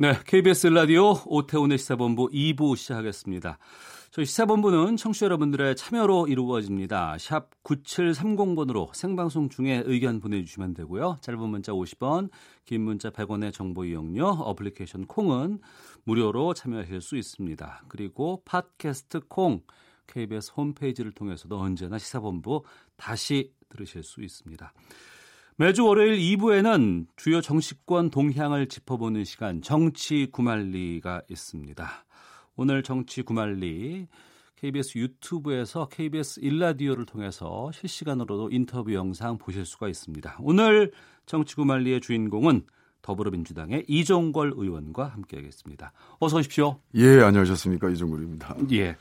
네, KBS 라디오 오태훈의 시사본부 2부 시작하겠습니다. 저희 시사본부는 청취자 여러분들의 참여로 이루어집니다. 샵 9730번으로 생방송 중에 의견 보내주시면 되고요. 짧은 문자 50원, 긴 문자 100원의 정보 이용료, 어플리케이션 콩은 무료로 참여하실 수 있습니다. 그리고 팟캐스트 콩, KBS 홈페이지를 통해서도 언제나 시사본부 다시 들으실 수 있습니다. 매주 월요일 2부에는 주요 정치권 동향을 짚어보는 시간 정치 구말리가 있습니다. 오늘 정치 구말리 KBS 유튜브에서 KBS 일라디오를 통해서 실시간으로도 인터뷰 영상 보실 수가 있습니다. 오늘 정치 구말리의 주인공은 더불어민주당의 이종걸 의원과 함께하겠습니다. 어서 오십시오. 예, 안녕하셨습니까 이종걸입니다. 예,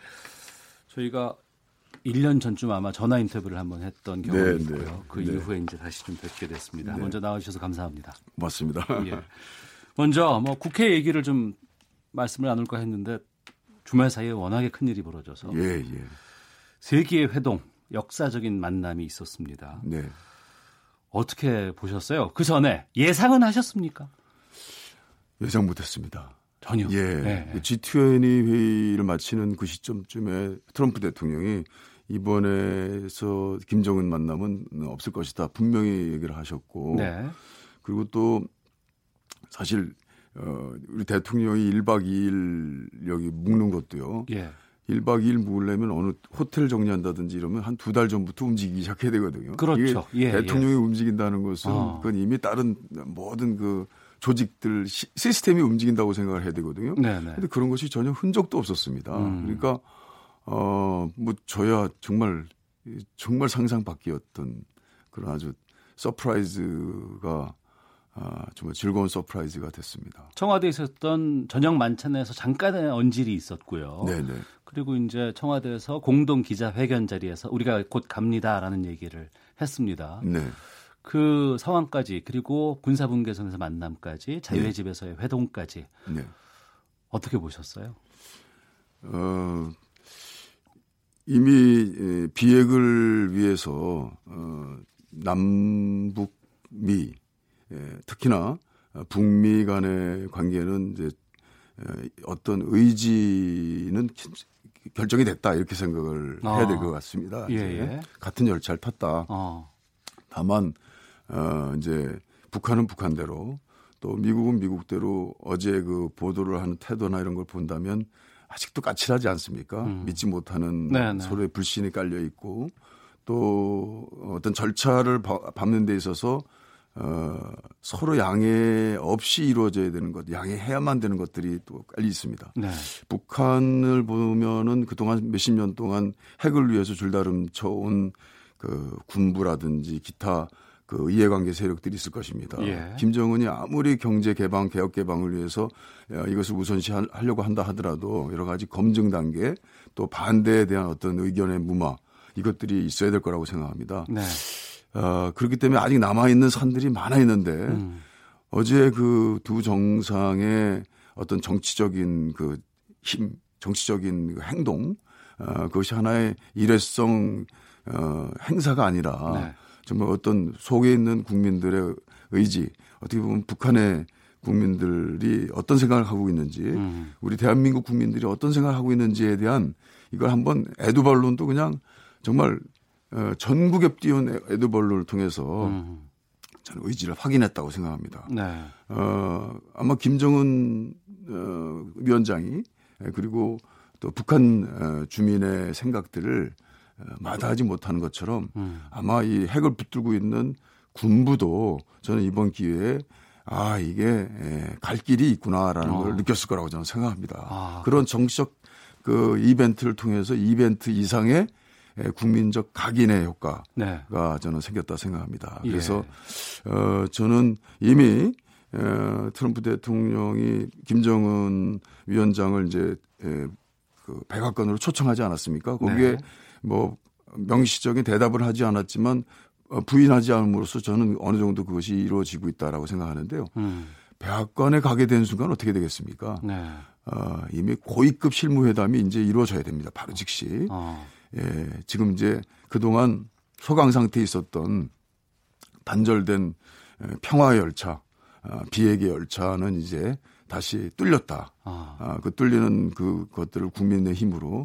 저희가 1년 전쯤 아마 전화 인터뷰를 한번 했던 경험이 네, 있고요. 네. 그 네. 이후에 이제 다시 좀 뵙게 됐습니다. 네. 먼저 나와주셔서 감사합니다. 맞습니다. 예. 먼저 뭐 국회 얘기를 좀 말씀을 나눌까 했는데 주말 사이에 워낙에 큰 일이 벌어져서 예, 예. 세계의 회동 역사적인 만남이 있었습니다. 네. 어떻게 보셨어요? 그 전에 예상은 하셨습니까? 예상 못했습니다. 전혀. 예. 네. 그 G20 회의를 마치는 그 시점쯤에 트럼프 대통령이 이번에서 김정은 만남은 없을 것이다. 분명히 얘기를 하셨고. 네. 그리고 또 사실 어 우리 대통령이 1박 2일 여기 묵는 것도요. 예. 1박 2일 묵으려면 어느 호텔 정리한다든지 이러면 한 두 달 전부터 움직이기 시작해야 되거든요. 그렇죠. 이게 예, 대통령이 움직인다는 것은 어. 그건 이미 다른 모든 그 조직들 시, 시스템이 움직인다고 생각을 해야 되거든요. 네, 네. 근데 그런 것이 전혀 흔적도 없었습니다. 음. 그러니까 어 뭐 저야 정말 정말 상상 밖이었던 그런 아주 surprise가 아, 정말 즐거운 surprise가 됐습니다. 청와대에 있었던 저녁 만찬에서 잠깐의 언질이 있었고요. 네네. 그리고 이제 청와대에서 공동 기자회견 자리에서 우리가 곧 갑니다라는 얘기를 했습니다. 네. 그 상황까지 그리고 군사분계선에서 만남까지 자유의 집에서의 회동까지 네. 어떻게 보셨어요? 어, 이미 에, 비핵을 위해서 어, 남북미 에, 특히나 어, 북미 간의 관계는 이제 에, 어떤 의지는 기- 결정이 됐다 이렇게 생각을 아. 해야 될 것 같습니다. 예, 예. 같은 열차를 탔다. 어. 다만 어 이제 북한은 북한대로 또 미국은 미국대로 어제 그 보도를 하는 태도나 이런 걸 본다면 아직도 까칠하지 않습니까? 믿지 못하는 음. 네네. 서로의 불신이 깔려 있고 또 어떤 절차를 바- 밟는 데 있어서 어 서로 양해 없이 이루어져야 되는 것, 양해해야만 되는 것들이 또 깔려 있습니다. 네. 북한을 보면은 그동안 몇십 년 동안 핵을 위해서 줄다름 쳐온 그 군부라든지 기타 그 이해관계 세력들이 있을 것입니다. 예. 김정은이 아무리 경제 개방, 개혁 개방을 위해서 야, 이것을 우선시 하- 하려고 한다 하더라도 여러 가지 검증 단계 또 반대에 대한 어떤 의견의 무마 이것들이 있어야 될 거라고 생각합니다. 네. 어, 그렇기 때문에 아직 남아 있는 산들이 많아 있는데 음. 어제 그 두 정상의 어떤 정치적인 그 힘, 정치적인 그 행동, 어, 그것이 하나의 일회성 어, 행사가 아니라 네. 정말 어떤 속에 있는 국민들의 의지, 어떻게 보면 북한의 국민들이 어떤 생각을 하고 있는지, 음. 우리 대한민국 국민들이 어떤 생각을 하고 있는지에 대한 이걸 한번 에드벌론도 그냥 정말 어, 전국에 띄운 에- 에드벌론을 통해서 음. 저는 의지를 확인했다고 생각합니다. 네. 어, 아마 김정은 어, 위원장이 에, 그리고 또 북한 어, 주민의 생각들을 어, 마다하지 못하는 것처럼 음. 아마 이 핵을 붙들고 있는 군부도 저는 이번 기회에 아 이게 에, 갈 길이 있구나라는 어. 걸 느꼈을 거라고 저는 생각합니다. 아, 그런 정치적 그 이벤트를 통해서 이벤트 이상의 에, 국민적 각인의 효과 네. 가 저는 생겼다 생각합니다. 예. 그래서 어 저는 이미 에, 트럼프 대통령이 김정은 위원장을 이제 에, 그 백악관으로 초청하지 않았습니까? 거기에 네. 뭐 명시적인 대답을 하지 않았지만 어, 부인하지 않음으로써 저는 어느 정도 그것이 이루어지고 있다라고 생각하는데요. 음. 백악관에 가게 된 순간 어떻게 되겠습니까? 네. 어, 이미 고위급 실무회담이 이제 이루어져야 됩니다. 바로 즉시. 어. 예, 지금 이제 그동안 소강 상태에 있었던 단절된 에, 평화 열차, 아, 비핵의 열차는 이제 다시 뚫렸다. 아. 아, 그 뚫리는 그 것들을 국민의 힘으로 어,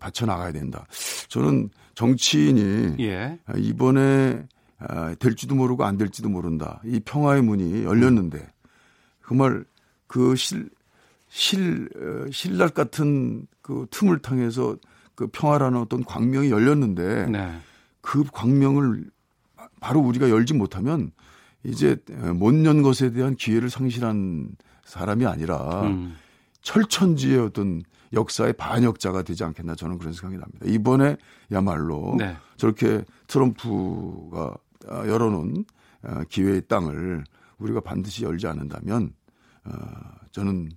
받쳐 나가야 된다. 저는 정치인이 예. 아, 이번에 아, 될지도 모르고 안 될지도 모른다. 이 평화의 문이 열렸는데 정말 그 실, 실, 어, 신랄 같은 그 틈을 통해서 그 평화라는 어떤 광명이 열렸는데 네. 그 광명을 바로 우리가 열지 못하면 이제 못 연 것에 대한 기회를 상실한 사람이 아니라 음. 철천지의 어떤 역사의 반역자가 되지 않겠나 저는 그런 생각이 납니다. 이번에야말로 네. 저렇게 트럼프가 아, 열어놓은 아, 기회의 땅을 우리가 반드시 열지 않는다면 어, 저는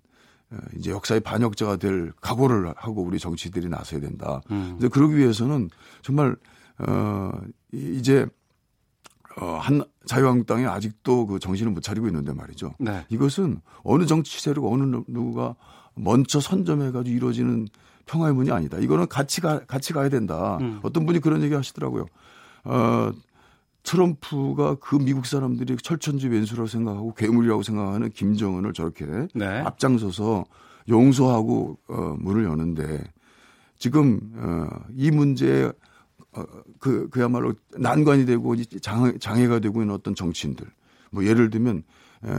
어, 이제 역사의 반역자가 될 각오를 하고 우리 정치들이 나서야 된다. 음. 이제 그러기 위해서는 정말 어 이- 이제 어한 자유한국당이 아직도 그 정신을 못 차리고 있는데 말이죠. 네. 이것은 어느 정치 세력 어느 누구가 먼저 선점해 가지고 이루어지는 평화의 문이 아니다. 이거는 같이 가 같이 가야 된다. 음. 어떤 분이 그런 얘기 하시더라고요. 어 트럼프가 그 미국 사람들이 철천지 왼수라고 생각하고 괴물이라고 생각하는 김정은을 저렇게 네. 앞장서서 용서하고 어 문을 여는데 지금 어 이 문제에 어, 그, 그야말로 난관이 되고 이 장애, 장애가 되고 있는 어떤 정치인들. 뭐 예를 들면, 에,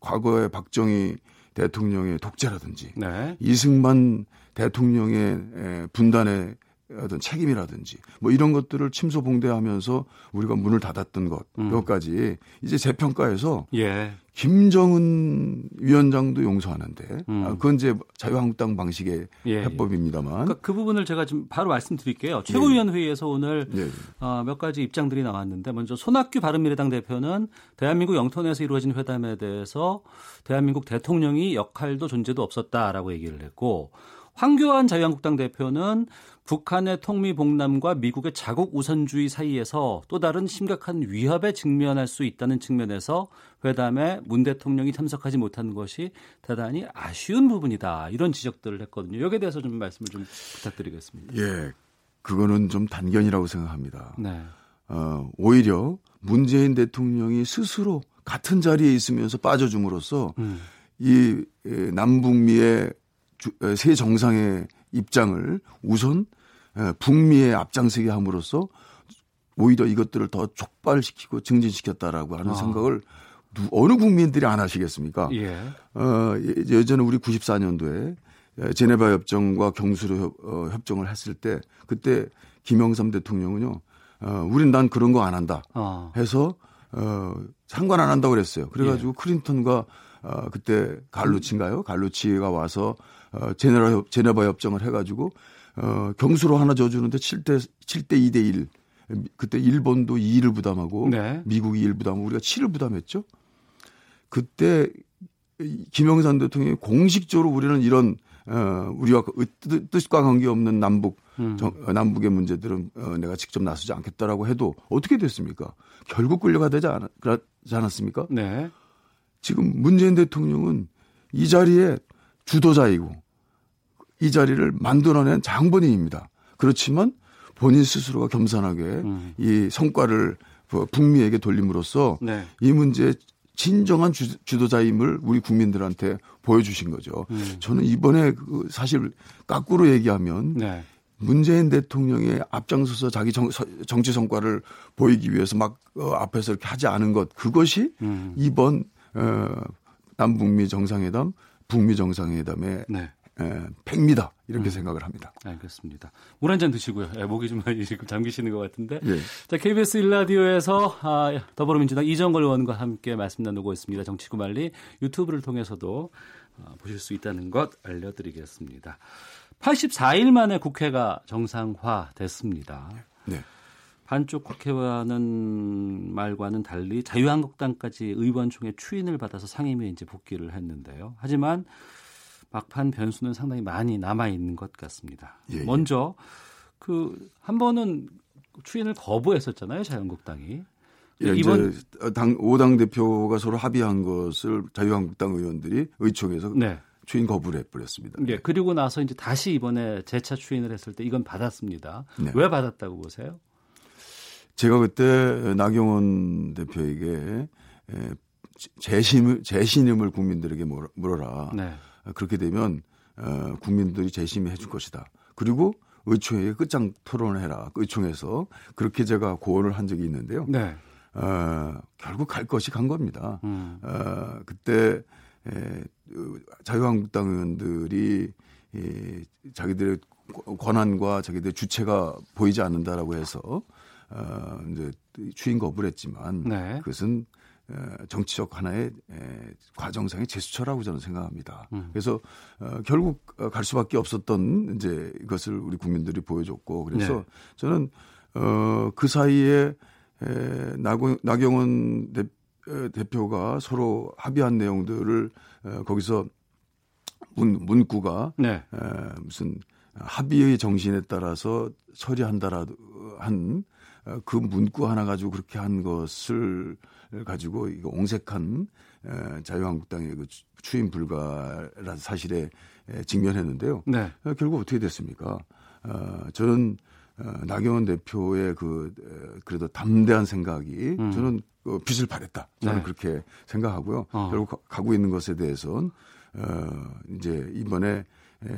과거에 박정희 대통령의 독재라든지, 네. 이승만 대통령의 에, 분단의 어떤 책임이라든지, 뭐 이런 것들을 침소봉대하면서 우리가 문을 닫았던 것, 음. 여기까지 이제 재평가해서 예. 김정은 위원장도 용서하는데, 음. 아, 그건 이제 자유한국당 방식의 예, 예. 해법입니다만. 그러니까 그 부분을 제가 지금 바로 말씀드릴게요. 최고위원회의에서 오늘 예, 예. 어, 몇 가지 입장들이 나왔는데 먼저 손학규 바른미래당 대표는 대한민국 영토 내에서 이루어진 회담에 대해서 대한민국 대통령이 역할도 존재도 없었다라고 얘기를 했고 황교안 자유한국당 대표는 북한의 통미봉남과 미국의 자국 우선주의 사이에서 또 다른 심각한 위협에 직면할 수 있다는 측면에서 회담에 문 대통령이 참석하지 못한 것이 대단히 아쉬운 부분이다 이런 지적들을 했거든요. 여기에 대해서 좀 말씀을 좀 부탁드리겠습니다. 예, 그거는 좀 단견이라고 생각합니다. 네. 어, 오히려 문재인 대통령이 스스로 같은 자리에 있으면서 빠져줌으로써 음. 이 에, 남북미의 새 정상의 입장을 우선 에, 북미에 앞장서게 함으로써 오히려 이것들을 더 촉발시키고 증진시켰다라고 하는 아. 생각을 누, 어느 국민들이 안 하시겠습니까? 예. 어, 예- 예전에 우리 94년도에 제네바 협정과 경수로 협, 어, 협정을 했을 때 그때 김영삼 대통령은요, 어, 우린 난 그런 거 안 한다 어. 해서 어, 상관 안 한다고 그랬어요. 그래가지고 클린턴과 어, 그때 갈루치인가요? 갈루치가 와서 어, 제네바, 협- 제네바 협정을 해가지고 어, 경수로 하나 져주는데 7대 7대 2대 1. 그때 일본도 2를 부담하고 네. 미국이 1 부담하고 우리가 7을 부담했죠. 그때 이 김영삼 대통령이 공식적으로 우리는 이런 어 우리와 그 뜻- 뜻과 관계없는 남북 음. 정- 어, 남북의 문제들은 어, 내가 직접 나서지 않겠다라고 해도 어떻게 됐습니까? 결국 끌려가지 않, 그러지 않았습니까? 네. 지금 문재인 대통령은 이 자리에 주도자이고 이 자리를 만들어낸 장본인입니다. 그렇지만 본인 스스로가 겸손하게 음. 이 성과를 그 북미에게 돌림으로써 네. 이 문제의 진정한 주, 주도자임을 우리 국민들한테 보여주신 거죠. 음. 저는 이번에 그 사실 까꾸로 얘기하면 네. 문재인 대통령의 앞장서서 자기 정, 치 성과를 보이기 위해서 막 어, 앞에서 이렇게 하지 않은 것 그것이 음. 이번 어, 남북미 정상회담, 북미 정상회담의 네. 에, 백미다 이렇게 음. 생각을 합니다. 알겠습니다. 물 한 잔 드시고요. 예, 목이 좀 많이 지금 잠기시는 것 같은데. 예. 자, KBS 일라디오에서 아, 더불어민주당 이정걸 의원과 함께 말씀 나누고 있습니다. 정치구말리 유튜브를 통해서도 어, 보실 수 있다는 것 알려드리겠습니다. 84일 만에 국회가 정상화됐습니다. 네. 반쪽 국회와는 말과는 달리 자유한국당까지 의원총회 추인을 받아서 상임위에 이제 복귀를 했는데요. 하지만 막판 변수는 상당히 많이 남아 있는 것 같습니다. 예, 예. 먼저 그 한 번은 추인을 거부했었잖아요, 자유한국당이. 예, 이번 당 5당 대표가 서로 합의한 것을 자유한국당 의원들이 의총에서 네. 추인 거부를 해버렸습니다. 예, 그리고 나서 이제 다시 이번에 재차 추인을 했을 때 이건 받았습니다. 네. 왜 받았다고 보세요? 제가 그때 나경원 대표에게 에, 재심 재신임을 국민들에게 물어- 물어라. 네. 그렇게 되면 어, 국민들이 재심해 줄 것이다. 그리고 의총에 끝장 토론을 해라. 의총에서 그렇게 제가 고언을 한 적이 있는데요. 네. 어, 결국 갈 것이 간 겁니다. 음. 어, 그때 에, 어, 자유한국당 의원들이 이, 자기들의 권한과 자기들의 주체가 보이지 않는다라고 해서 어, 이제 추인 거부를 했지만 네. 그것은 에, 정치적 하나의 에, 과정상의 제스처라고 저는 생각합니다. 음. 그래서 어, 결국 어, 갈 수밖에 없었던 이제 이것을 우리 국민들이 보여줬고 그래서 네. 저는 어, 그 사이에 에, 나고, 나경원 대, 대표가 서로 합의한 내용들을 어, 거기서 문, 문구가 네. 에, 무슨 합의의 정신에 따라서 처리한다라 한 그 문구 하나 가지고 그렇게 한 것을 가지고 이거 옹색한 에, 자유한국당의 그 추- 추인 불가라는 사실에 에, 직면했는데요. 네. 어, 결국 어떻게 됐습니까? 어, 저는 어, 나경원 대표의 그 에, 그래도 담대한 생각이 음. 저는 어, 빛을 발했다. 저는 네. 그렇게 생각하고요. 어. 결국 가- 가고 있는 것에 대해서는 어, 이제 이번에 에,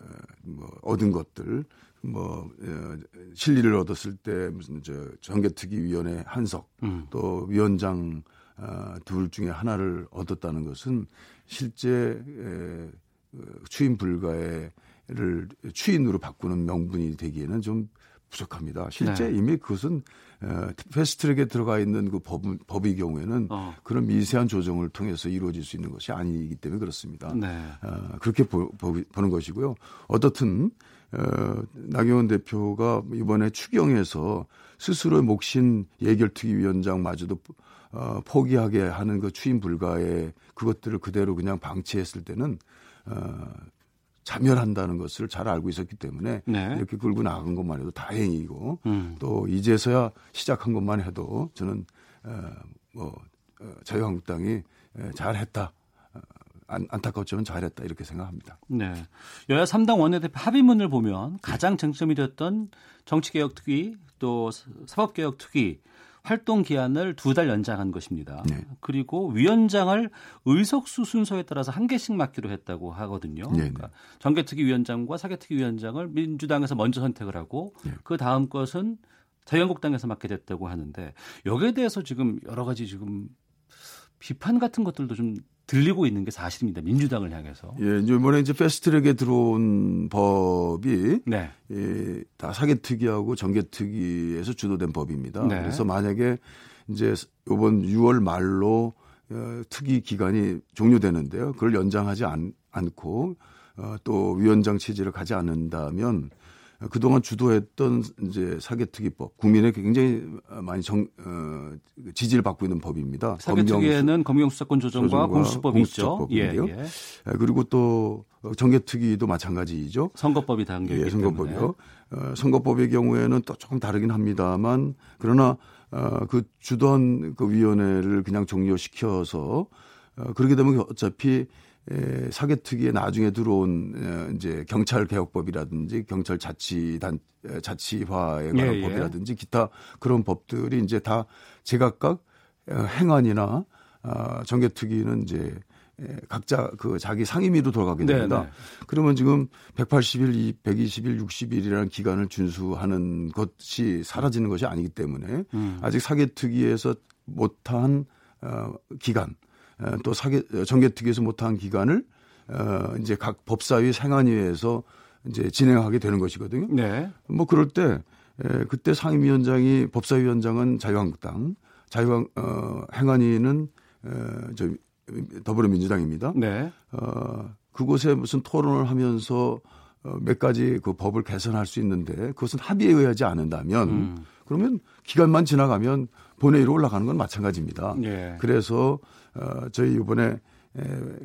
어, 뭐 얻은 것들 뭐 어, 실리를 얻었을 때 무슨 저 정개특위위원회 한석 음. 또 위원장 어, 둘 중에 하나를 얻었다는 것은 실제 에, 어, 추인 불가를 추인으로 바꾸는 명분이 되기에는 좀 부족합니다. 실제 네. 이미 그것은 어, 패스트트랙에 들어가 있는 그 법, 법의 경우에는 어. 그런 미세한 조정을 통해서 이루어질 수 있는 것이 아니기 때문에 그렇습니다. 네. 어, 그렇게 보, 는 것이고요. 어떻든 어, 나경원 대표가 이번에 추경에서 스스로의 몫인 예결특위위원장마저도 어, 포기하게 하는 그 추인 불가의 그것들을 그대로 그냥 방치했을 때는 어, 자멸한다는 것을 잘 알고 있었기 때문에 네. 이렇게 끌고 나간 것만 해도 다행이고 음. 또 이제서야 시작한 것만 해도 저는 어, 뭐 어, 자유한국당이 에, 잘했다. 어, 안, 안타깝지만 잘했다 이렇게 생각합니다. 네. 여야 3당 원내대표 합의문을 보면 가장 쟁점이 됐던 정치개혁 특위 또 사법개혁 특위 활동 기한을 두 달 연장한 것입니다. 네. 그리고 위원장을 의석수 순서에 따라서 한 개씩 맡기로 했다고 하거든요. 네, 그러니까 정개특위 위원장과 사개특위 위원장을 민주당에서 먼저 선택을 하고 네. 그 다음 것은 자유한국당에서 맡게 됐다고 하는데 여기에 대해서 지금 여러 가지 지금 비판 같은 것들도 좀 들리고 있는 게 사실입니다. 민주당을 향해서. 예, 이제 이번에 이제 패스트트랙에 들어온 법이 네. 예, 다 사개특위하고 정개특위에서 주도된 법입니다. 네. 그래서 만약에 이제 이번 6월 말로 어, 특위 기간이 종료되는데요. 그걸 연장하지 않, 않고 어, 또 위원장 체제를 가지 않는다면 어, 그동안 주도했던 이제 사개특위법 국민의 굉장히 많이 정, 어, 지지를 받고 있는 법입니다. 사개특위에는 검경수사권 조정과 조정과 공수처법이 있죠. 공수처법인데요. 예, 예. 예, 그리고 또 정개특위도 마찬가지죠. 선거법이 담겨 있기 예, 선거법이요. 어, 선거법의 경우에는 또 조금 다르긴 합니다만 그러나 어, 그 주던 그 위원회를 그냥 종료시켜서 어, 그렇게 되면 어차피 에, 사개특위에 나중에 들어온 에, 이제 경찰 개혁법이라든지 경찰 자치단 에, 자치화에 관한 예, 예. 법이라든지 기타 그런 법들이 이제 다 제각각 어, 행안이나 아, 정개특위는 이제 에, 각자 그 자기 상임위로 돌아가게 네, 됩니다. 네. 그러면 지금 180일, 120일, 60일이라는 기간을 준수하는 것이 사라지는 것이 아니기 때문에 음. 아직 사개특위에서 못한 어, 기간, 어, 또 사개 정개특위에서 못한 기간을 어, 이제 각 법사위 생안위에서 이제 진행하게 되는 것이거든요. 네. 뭐 그럴 때 에, 그때 상임위원장이 법사위원장은 자유한국당, 자유한 어, 행안위는 에, 저 더불어민주당입니다. 네. 어, 그곳에 무슨 토론을 하면서 어, 몇 가지 그 법을 개선할 수 있는데 그것은 합의에 의하지 않는다면 음. 그러면 기간만 지나가면 본회의로 올라가는 건 마찬가지입니다. 예. 그래서 어, 저희 이번에 에,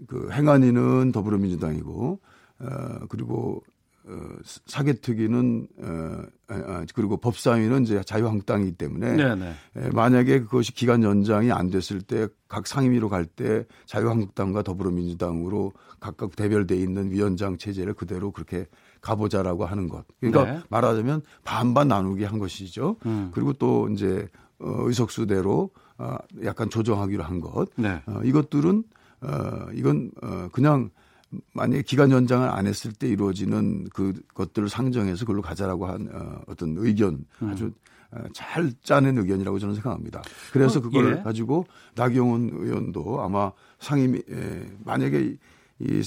그 행안위는 더불어민주당이고 어, 그리고 어, 사개특위는 어, 아, 그리고 법사위는 이제 자유한국당이기 때문에 네네. 에, 만약에 그것이 기간 연장이 안 됐을 때 각 상임위로 갈 때 자유한국당과 더불어민주당으로 각각 대별돼 있는 위원장 체제를 그대로 그렇게 가보자라고 하는 것. 그러니까 네. 말하자면 반반 나누기 한 것이죠. 음. 그리고 또 이제 어, 의석수대로 어, 약간 조정하기로 한 것. 네. 어, 이것들은 어, 이건 어, 그냥 만약에 기간 연장을 안 했을 때 이루어지는 그것들을 상정해서 그걸로 가자라고 한 어, 어떤 의견 아주 어, 잘 짜낸 의견이라고 저는 생각합니다. 그래서 어, 그걸 예. 가지고 나경원 의원도 아마 상임위 에, 만약에 이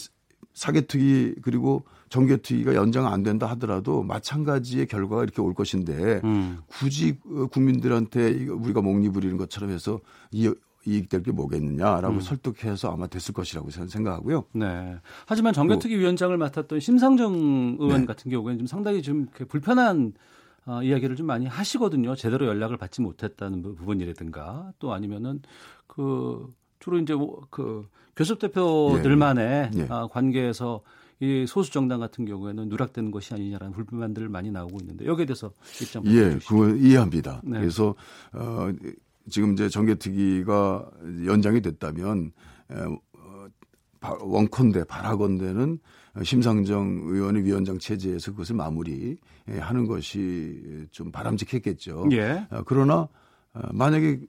사개특위 그리고 정개특위가 연장 안 된다 하더라도 마찬가지의 결과가 이렇게 올 것인데 음. 굳이 어, 국민들한테 우리가 목리 부리는 것처럼 해서 이, 이익될 게 음. 뭐겠느냐라고 설득해서 아마 됐을 것이라고 저는 생각하고요. 네. 하지만 정개특위 위원장을 맡았던 심상정 의원 네. 같은 경우에는 좀 상당히 좀 불편한 어, 이야기를 좀 많이 하시거든요. 제대로 연락을 받지 못했다는 부- 부분이라든가 또 아니면은 그 주로 이제 뭐그 교섭 대표들만의 예, 예. 아, 관계에서 이 소수 정당 같은 경우에는 누락되는 것이 아니냐라는 불만들 많이 나오고 있는데 여기에 대해서 입장 예. 그걸 이해합니다. 네. 그래서 어 지금 이제 정개특위가 연장이 됐다면 에, 어, 바- 원컨대 바라건대는 심상정 의원의 위원장 체제에서 그것을 마무리하는 것이 좀 바람직했겠죠. 예. 어, 그러나 어, 만약에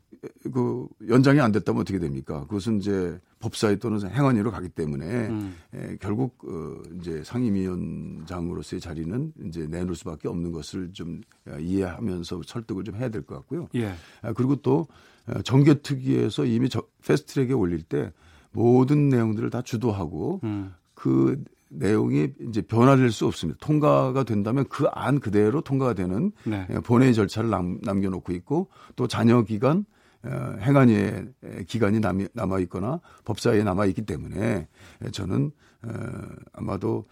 그 연장이 안 됐다면 어떻게 됩니까? 그것은 이제 법사위 또는 행안위로 가기 때문에 음. 에, 결국 어, 이제 상임위원장으로서의 자리는 이제 내놓을 수밖에 없는 것을 좀 어, 이해하면서 설득을 좀 해야 될 것 같고요. 예. 아, 그리고 또 어, 정개특위에서 이미 저, 패스트트랙에 올릴 때 모든 내용들을 다 주도하고 음. 그 내용이 이제 변화될 수 없습니다. 통과가 된다면 그 안 그대로 통과가 되는 네. 예, 본회의 절차를 남, 남겨놓고 있고 또 잔여 기간 어, 행안위에 기간이 남, 남아 있거나 법사위에 남아 있기 때문에 예, 저는 어, 아마도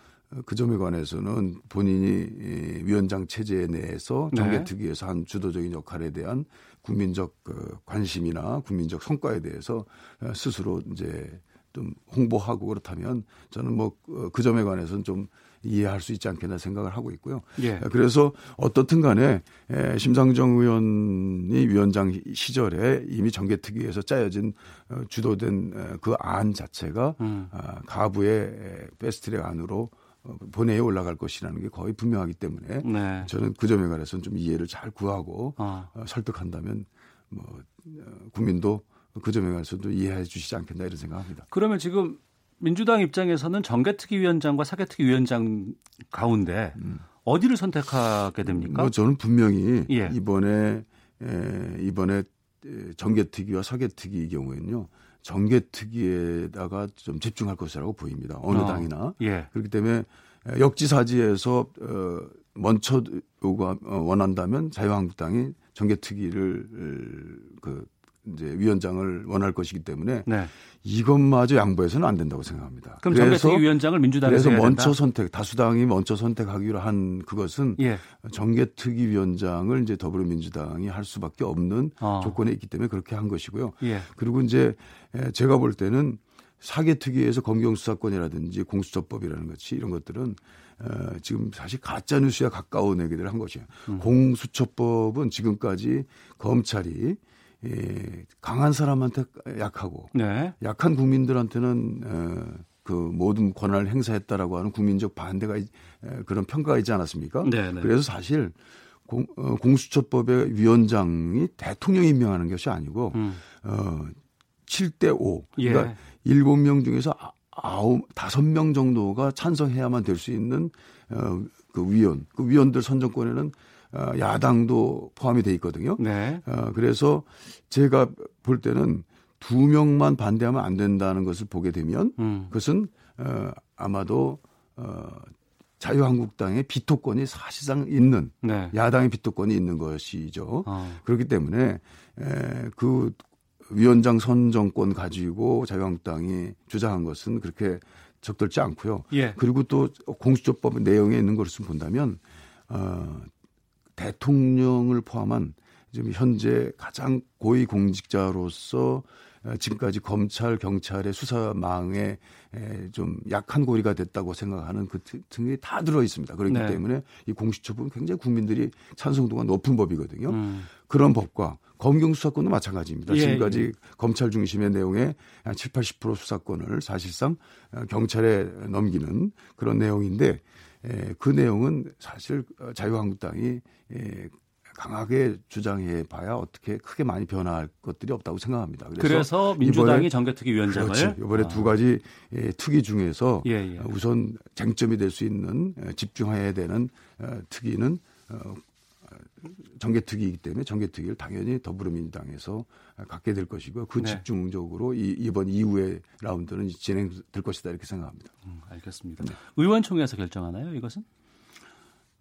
그 점에 관해서는 본인이 이 위원장 체제 내에서 네. 정개특위에서 한 주도적인 역할에 대한 국민적 그 관심이나 국민적 성과에 대해서 어, 스스로 이제 좀 홍보하고 그렇다면 저는 뭐 그 점에 관해서는 좀 이해할 수 있지 않겠나 생각을 하고 있고요. 예. 그래서 어떻든 간에 에, 심상정 의원이 위원장 시절에 이미 정개특위에서 짜여진 어, 주도된 그 안 자체가 음. 아, 가부의 패스트트랙 안으로 어, 본회의에 올라갈 것이라는 게 거의 분명하기 때문에 네. 저는 그 점에 관해서는 좀 이해를 잘 구하고 어. 어, 설득한다면 뭐 어, 국민도 그 점에 관해서도 이해해 주시지 않겠나 이런 생각합니다. 그러면 지금 민주당 입장에서는 정개특위 위원장과 사개특위 위원장 가운데 어디를 선택하게 됩니까? 뭐 저는 분명히 예. 이번에 에, 이번에 에, 정개특위와 사개특위 경우에는요 정개특위에다가 좀 집중할 것이라고 보입니다. 어느 어. 당이나 예. 그렇기 때문에 에, 역지사지에서 어, 먼저 요구 어, 원한다면 자유한국당이 정개특위를 을, 그 이제 위원장을 원할 것이기 때문에 네. 이것마저 양보해서는 안 된다고 생각합니다. 그럼 그래서 위원장을 민주당에서 그래서 먼저 된다? 선택 다수당이 먼저 선택하기로 한 그것은 예. 정개특위 위원장을 이제 더불어민주당이 할 수밖에 없는 어. 조건에 있기 때문에 그렇게 한 것이고요. 예. 그리고 이제 에, 제가 볼 때는 사개특위에서 검경수사권이라든지 공수처법이라는 것이 이런 것들은 어, 지금 사실 가짜 뉴스에 가까운 얘기들을 한 것이에요. 음. 공수처법은 지금까지 검찰이 예, 강한 사람한테 약하고 네. 약한 국민들한테는 어, 그 모든 권한을 행사했다라고 하는 국민적 반대가 에, 그런 평가가 있지 않았습니까? 네, 네. 그래서 사실 공, 어, 공수처법의 위원장이 대통령이 임명하는 것이 아니고 음. 어, 7대 5. 예. 그러니까 7명 중에서 아- 아홉 다섯 명 정도가 찬성해야만 될 수 있는 어, 그 위원. 그 위원들 선정권에는 어, 야당도 포함이 돼 있거든요. 네. 어, 그래서 제가 볼 때는 두 명만 반대하면 안 된다는 것을 보게 되면 음. 그것은 어, 아마도 어, 자유한국당의 비토권이 사실상 있는 네. 야당의 비토권이 있는 것이죠. 어. 그렇기 때문에 에, 그 위원장 선정권 가지고 자유한국당이 주장한 것은 그렇게 적절치 않고요. 예. 그리고 또 공수처법 내용에 있는 것을 본다면 어, 대통령을 포함한 지금 현재 가장 고위 공직자로서 어, 지금까지 검찰 경찰의 수사망에 좀 약한 고리가 됐다고 생각하는 그 등이 다 들어 있습니다. 그렇기 네. 때문에 이 공수처법은 굉장히 국민들이 찬성도가 높은 법이거든요. 음. 그런 법과 검경 수사권도 마찬가지입니다. 예, 지금까지 예. 검찰 중심의 내용의 한 7, 80% 수사권을 사실상 어, 경찰에 넘기는 그런 내용인데 그 내용은 사실 자유한국당이 강하게 주장해 봐야 어떻게 크게 많이 변화할 것들이 없다고 생각합니다. 그래서, 그래서 민주당이 정개특위 위원장을 그렇지. 이번에 아. 두 가지 예, 특위 중에서 예, 예. 우선 쟁점이 될 수 있는 예, 집중해야 되는 어, 특위는 어, 정개특위이기 때문에 정개특위를 당연히 더불어민주당에서 갖게 될 것이고 그 네. 집중적으로 이, 이번 이후의 라운드는 진행될 것이다 이렇게 생각합니다. 음, 알겠습니다. 네. 의원총회에서 결정하나요 이것은?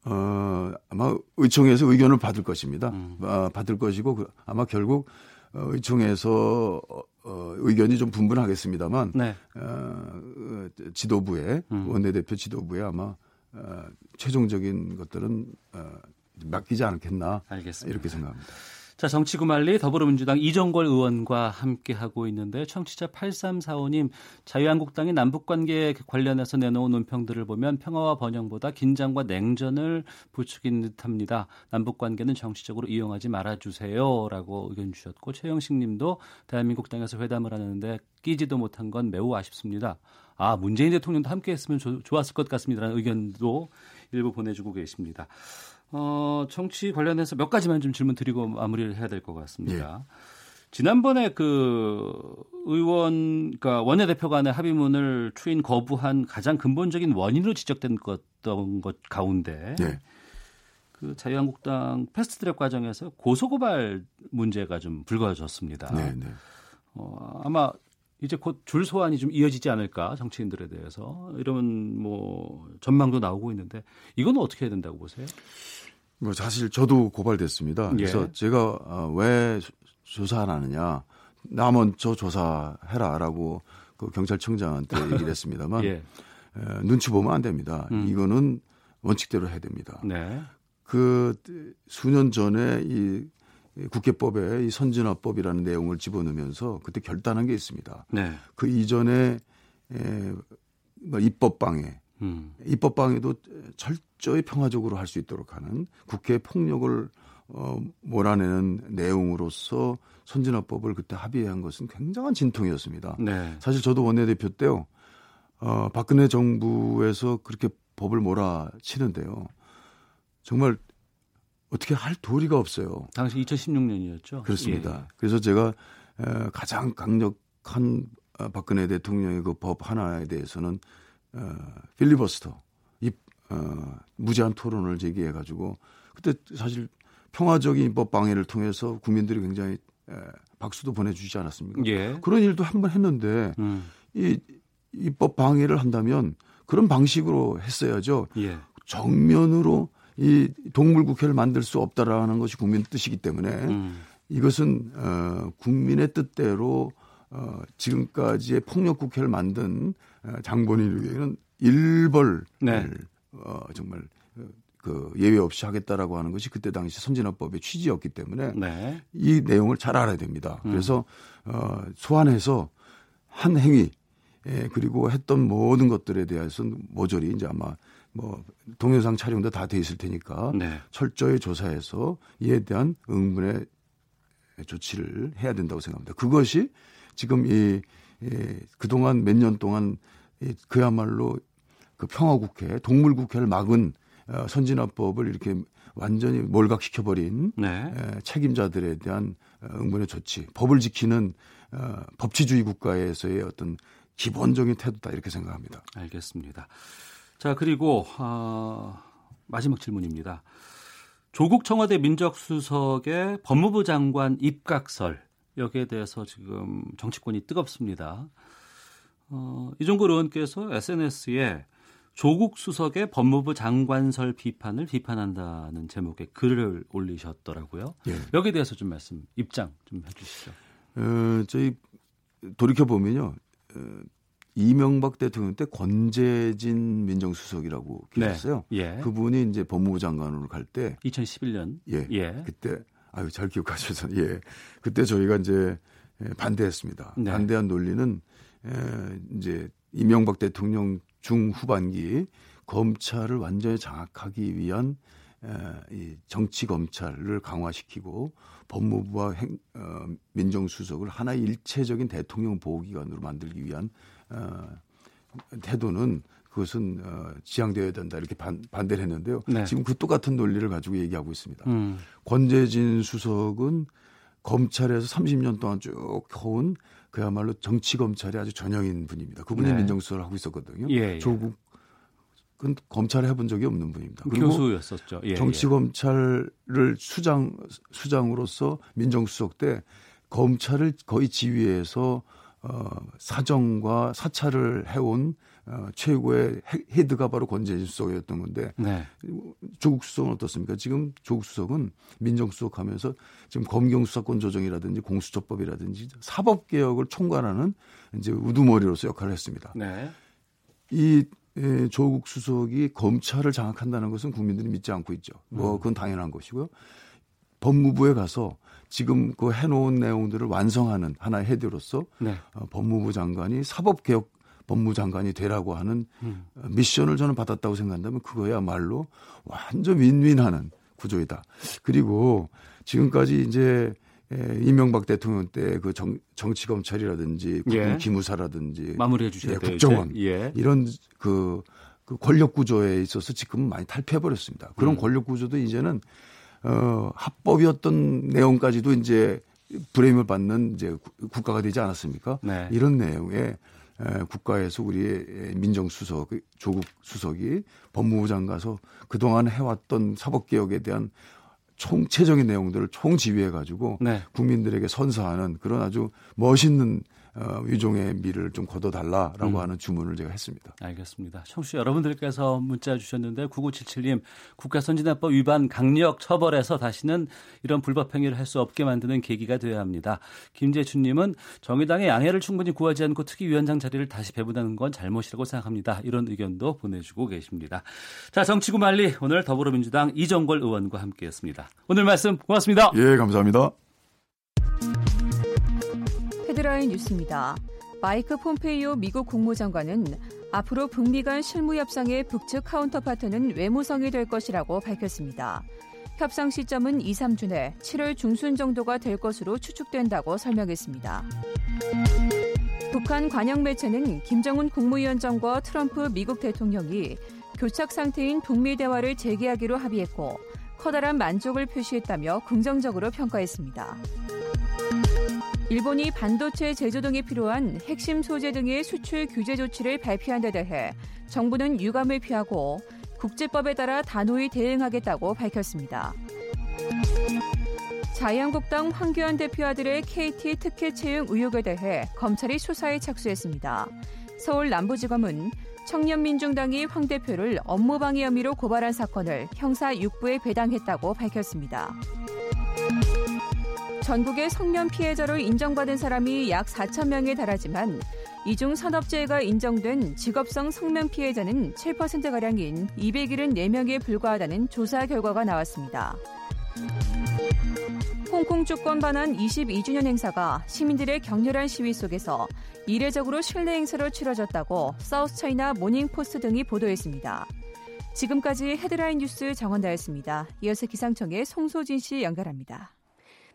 어, 아마 의총에서 의견을 받을 것입니다. 음. 아, 받을 것이고 그, 아마 결국 어, 의총에서 어, 어, 의견이 좀 분분하겠습니다만 네. 어, 지도부에 음. 원내대표 지도부에 아마 어, 최종적인 것들은 어, 맡기지 않겠나 알겠습니다. 이렇게 생각합니다. 자, 정치구말리 더불어민주당 이정걸 의원과 함께 하고 있는데 청취자 8345님 자유한국당이 남북관계 관련해서 내놓은 논평들을 보면 평화와 번영보다 긴장과 냉전을 부추긴 듯합니다. 남북관계는 정치적으로 이용하지 말아주세요 라고 의견 주셨고 최영식 님도 대한민국 당에서 회담을 하는데 끼지도 못한 건 매우 아쉽습니다. 아 문재인 대통령도 함께 했으면 좋았을 것 같습니다라는 의견도 일부 보내주고 계십니다. 어, 정치 관련해서 몇 가지만 좀 질문 드리고 마무리를 해야 될 것 같습니다. 예. 지난번에 그 의원, 그러니까 원내대표 간의 합의문을 추인 거부한 가장 근본적인 원인으로 지적된 것던 것 가운데 예. 그 자유한국당 패스트트랙 과정에서 고소고발 문제가 좀 불거졌습니다. 네, 네. 어, 아마 이제 곧 줄 소환이 좀 이어지지 않을까 정치인들에 대해서 이런 뭐 전망도 나오고 있는데 이건 어떻게 해야 된다고 보세요? 뭐 사실 저도 고발됐습니다. 그래서 예. 제가 어, 왜 조사 안 하느냐, 나 먼저 조사해라라고 그 경찰청장한테 얘기를 했습니다만 예. 에, 눈치 보면 안 됩니다. 음. 이거는 원칙대로 해야 됩니다. 네. 그 수년 전에 이 국회법에 이 선진화법이라는 내용을 집어넣으면서 그때 결단한 게 있습니다. 네. 그 이전에 에, 뭐 입법 방해, 음. 입법 방해도 철저히 평화적으로 할 수 있도록 하는 국회 폭력을 어, 몰아내는 내용으로서 선진화법을 그때 합의한 것은 굉장한 진통이었습니다. 네. 사실 저도 원내대표 때요, 어, 박근혜 정부에서 그렇게 법을 몰아치는데요. 정말 어떻게 할 도리가 없어요. 당시 2016년이었죠. 그렇습니다. 예. 그래서 제가 에, 가장 강력한 어, 박근혜 대통령의 그 법 하나에 대해서는 어, 필리버스터, 이 어, 무제한 토론을 제기해 가지고 그때 사실 평화적인 입법 방해를 통해서 국민들이 굉장히 에, 박수도 보내주지 않았습니까? 예. 그런 일도 한 번 했는데 음. 이 입법 방해를 한다면 그런 방식으로 했어야죠. 예. 정면으로 이 동물국회를 만들 수 없다라는 것이 국민 뜻이기 때문에 음. 이것은 어, 국민의 뜻대로 어, 지금까지의 폭력국회를 만든 어, 장본인에게는 일벌 네. 어, 정말 어, 그 예외 없이 하겠다라고 하는 것이 그때 당시 선진화법의 취지였기 때문에 네. 이 내용을 잘 알아야 됩니다. 음. 그래서 어, 소환해서 한 행위 예, 그리고 했던 모든 것들에 대해서는 모조리 이제 아마 뭐 동영상 촬영도 다 돼 있을 테니까 네. 철저히 조사해서 이에 대한 응분의 조치를 해야 된다고 생각합니다. 그것이 지금 이, 이 그동안 몇 년 동안 이, 그야말로 그 평화국회, 동물국회를 막은 어, 선진화법을 이렇게 완전히 몰각시켜버린 네. 에, 책임자들에 대한 어, 응분의 조치, 법을 지키는 어, 법치주의 국가에서의 어떤 기본적인 태도다 이렇게 생각합니다. 알겠습니다. 자 그리고 어, 마지막 질문입니다. 조국 청와대 민정수석의 법무부 장관 입각설 여기에 대해서 지금 정치권이 뜨겁습니다. 어, 이종걸 의원께서 SNS에 조국 수석의 법무부 장관설 비판을 비판한다는 제목의 글을 올리셨더라고요. 예. 여기에 대해서 좀 말씀, 입장 좀 해주시죠. 어, 저희 돌이켜 보면요, 어, 이명박 대통령 때 권재진 민정수석이라고 계셨어요. 네. 예. 그분이 이제 법무부 장관으로 갈 때 2011년 예. 예. 그때 아유 잘 기억하셔서 예 그때 저희가 이제 예, 반대했습니다. 네. 반대한 논리는 에, 이제 이명박 대통령 중후반기 검찰을 완전히 장악하기 위한 에, 이 정치 검찰을 강화시키고 법무부와 행, 어, 민정수석을 하나의 일체적인 대통령 보호기관으로 만들기 위한 어, 태도는 그것은 어, 지향되어야 된다 이렇게 반, 반대를 했는데요. 네. 지금 그 똑같은 논리를 가지고 얘기하고 있습니다. 음. 권재진 수석은 검찰에서 30년 동안 쭉 해온 그야말로 정치 검찰이 아주 전형인 분입니다. 그분이 네. 민정수석을 하고 있었거든요. 예, 예. 조국 은 검찰을 해본 적이 없는 분입니다. 그리고 교수였었죠. 예, 정치 검찰을 수장 수장으로서 민정수석 때 검찰을 거의 지휘해서 어, 사정과 사찰을 해온 어, 최고의 헤드가 바로 권재진 수석이었던 건데 네. 조국 수석은 어떻습니까? 지금 조국 수석은 민정수석 하면서 지금 검경수사권 조정이라든지 공수처법이라든지 사법 개혁을 총괄하는 이제 우두머리로서 역할을 했습니다. 네. 이 에, 조국 수석이 검찰을 장악한다는 것은 국민들이 믿지 않고 있죠. 뭐 음. 그건 당연한 것이고요. 법무부에 가서 지금 그 해놓은 내용들을 완성하는 하나의 헤드로서 네. 어, 법무부 장관이 사법개혁 법무 장관이 되라고 하는 음. 미션을 저는 받았다고 생각한다면 그거야말로 완전 윈윈하는 구조이다. 그리고 지금까지 이제 이명박 대통령 때 그 정치 검찰이라든지 예. 기무사라든지 마무리해 주셔야 예, 국정원 예. 이런 그, 그 권력 구조에 있어서 지금 많이 탈피해 버렸습니다. 그런 음. 권력 구조도 이제는 어 합법이었던 내용까지도 이제 브레임을 받는 이제 국가가 되지 않았습니까? 네. 이런 내용에 국가에서 우리의 민정수석, 조국 수석이 법무부 장가서 그동안 해왔던 사법개혁에 대한 총체적인 내용들을 총지휘해 가지고 네. 국민들에게 선사하는 그런 아주 멋있는 어, 유종의 미를 좀 걷어달라라고 음. 하는 주문을 제가 했습니다. 알겠습니다. 청취 여러분들께서 문자 주셨는데 9977님 국가선진화법 위반 강력 처벌해서 다시는 이런 불법 행위를 할 수 없게 만드는 계기가 되어야 합니다. 김재춘님은 정의당의 양해를 충분히 구하지 않고 특위위원장 자리를 다시 배분하는 건 잘못이라고 생각합니다. 이런 의견도 보내주고 계십니다. 자 정치구 말리 오늘 더불어민주당 이정걸 의원과 함께했습니다. 오늘 말씀 고맙습니다. 예 감사합니다. 헤드라인 뉴스입니다. 마이크 폼페이오 미국 국무장관은 앞으로 북미 간 실무 협상의 북측 카운터파트는 외무성이 될 것이라고 밝혔습니다. 협상 시점은 2, 3주 내 7월 중순 정도가 될 것으로 추측된다고 설명했습니다. 북한 관영 매체는 김정은 국무위원장과 트럼프 미국 대통령이 교착 상태인 북미 대화를 재개하기로 합의했고 커다란 만족을 표시했다며 긍정적으로 평가했습니다. 일본이 반도체 제조 등에 필요한 핵심 소재 등의 수출 규제 조치를 발표한 데 대해 정부는 유감을 피하고 국제법에 따라 단호히 대응하겠다고 밝혔습니다. 자유한국당 황교안 대표 아들의 KT 특혜 채용 의혹에 대해 검찰이 수사에 착수했습니다. 서울 남부지검은 청년민중당이 황 대표를 업무방해 혐의로 고발한 사건을 형사 6부에 배당했다고 밝혔습니다. 전국의 석면 피해자로 인정받은 사람이 약 4천 명에 달하지만 이중 산업재해가 인정된 직업성 석면 피해자는 7%가량인 274명에 불과하다는 조사 결과가 나왔습니다. 홍콩 주권 반환 22주년 행사가 시민들의 격렬한 시위 속에서 이례적으로 실내 행사로 치러졌다고 사우스 차이나 모닝포스트 등이 보도했습니다. 지금까지 헤드라인 뉴스 정원다였습니다. 이어서 기상청의 송소진 씨 연결합니다.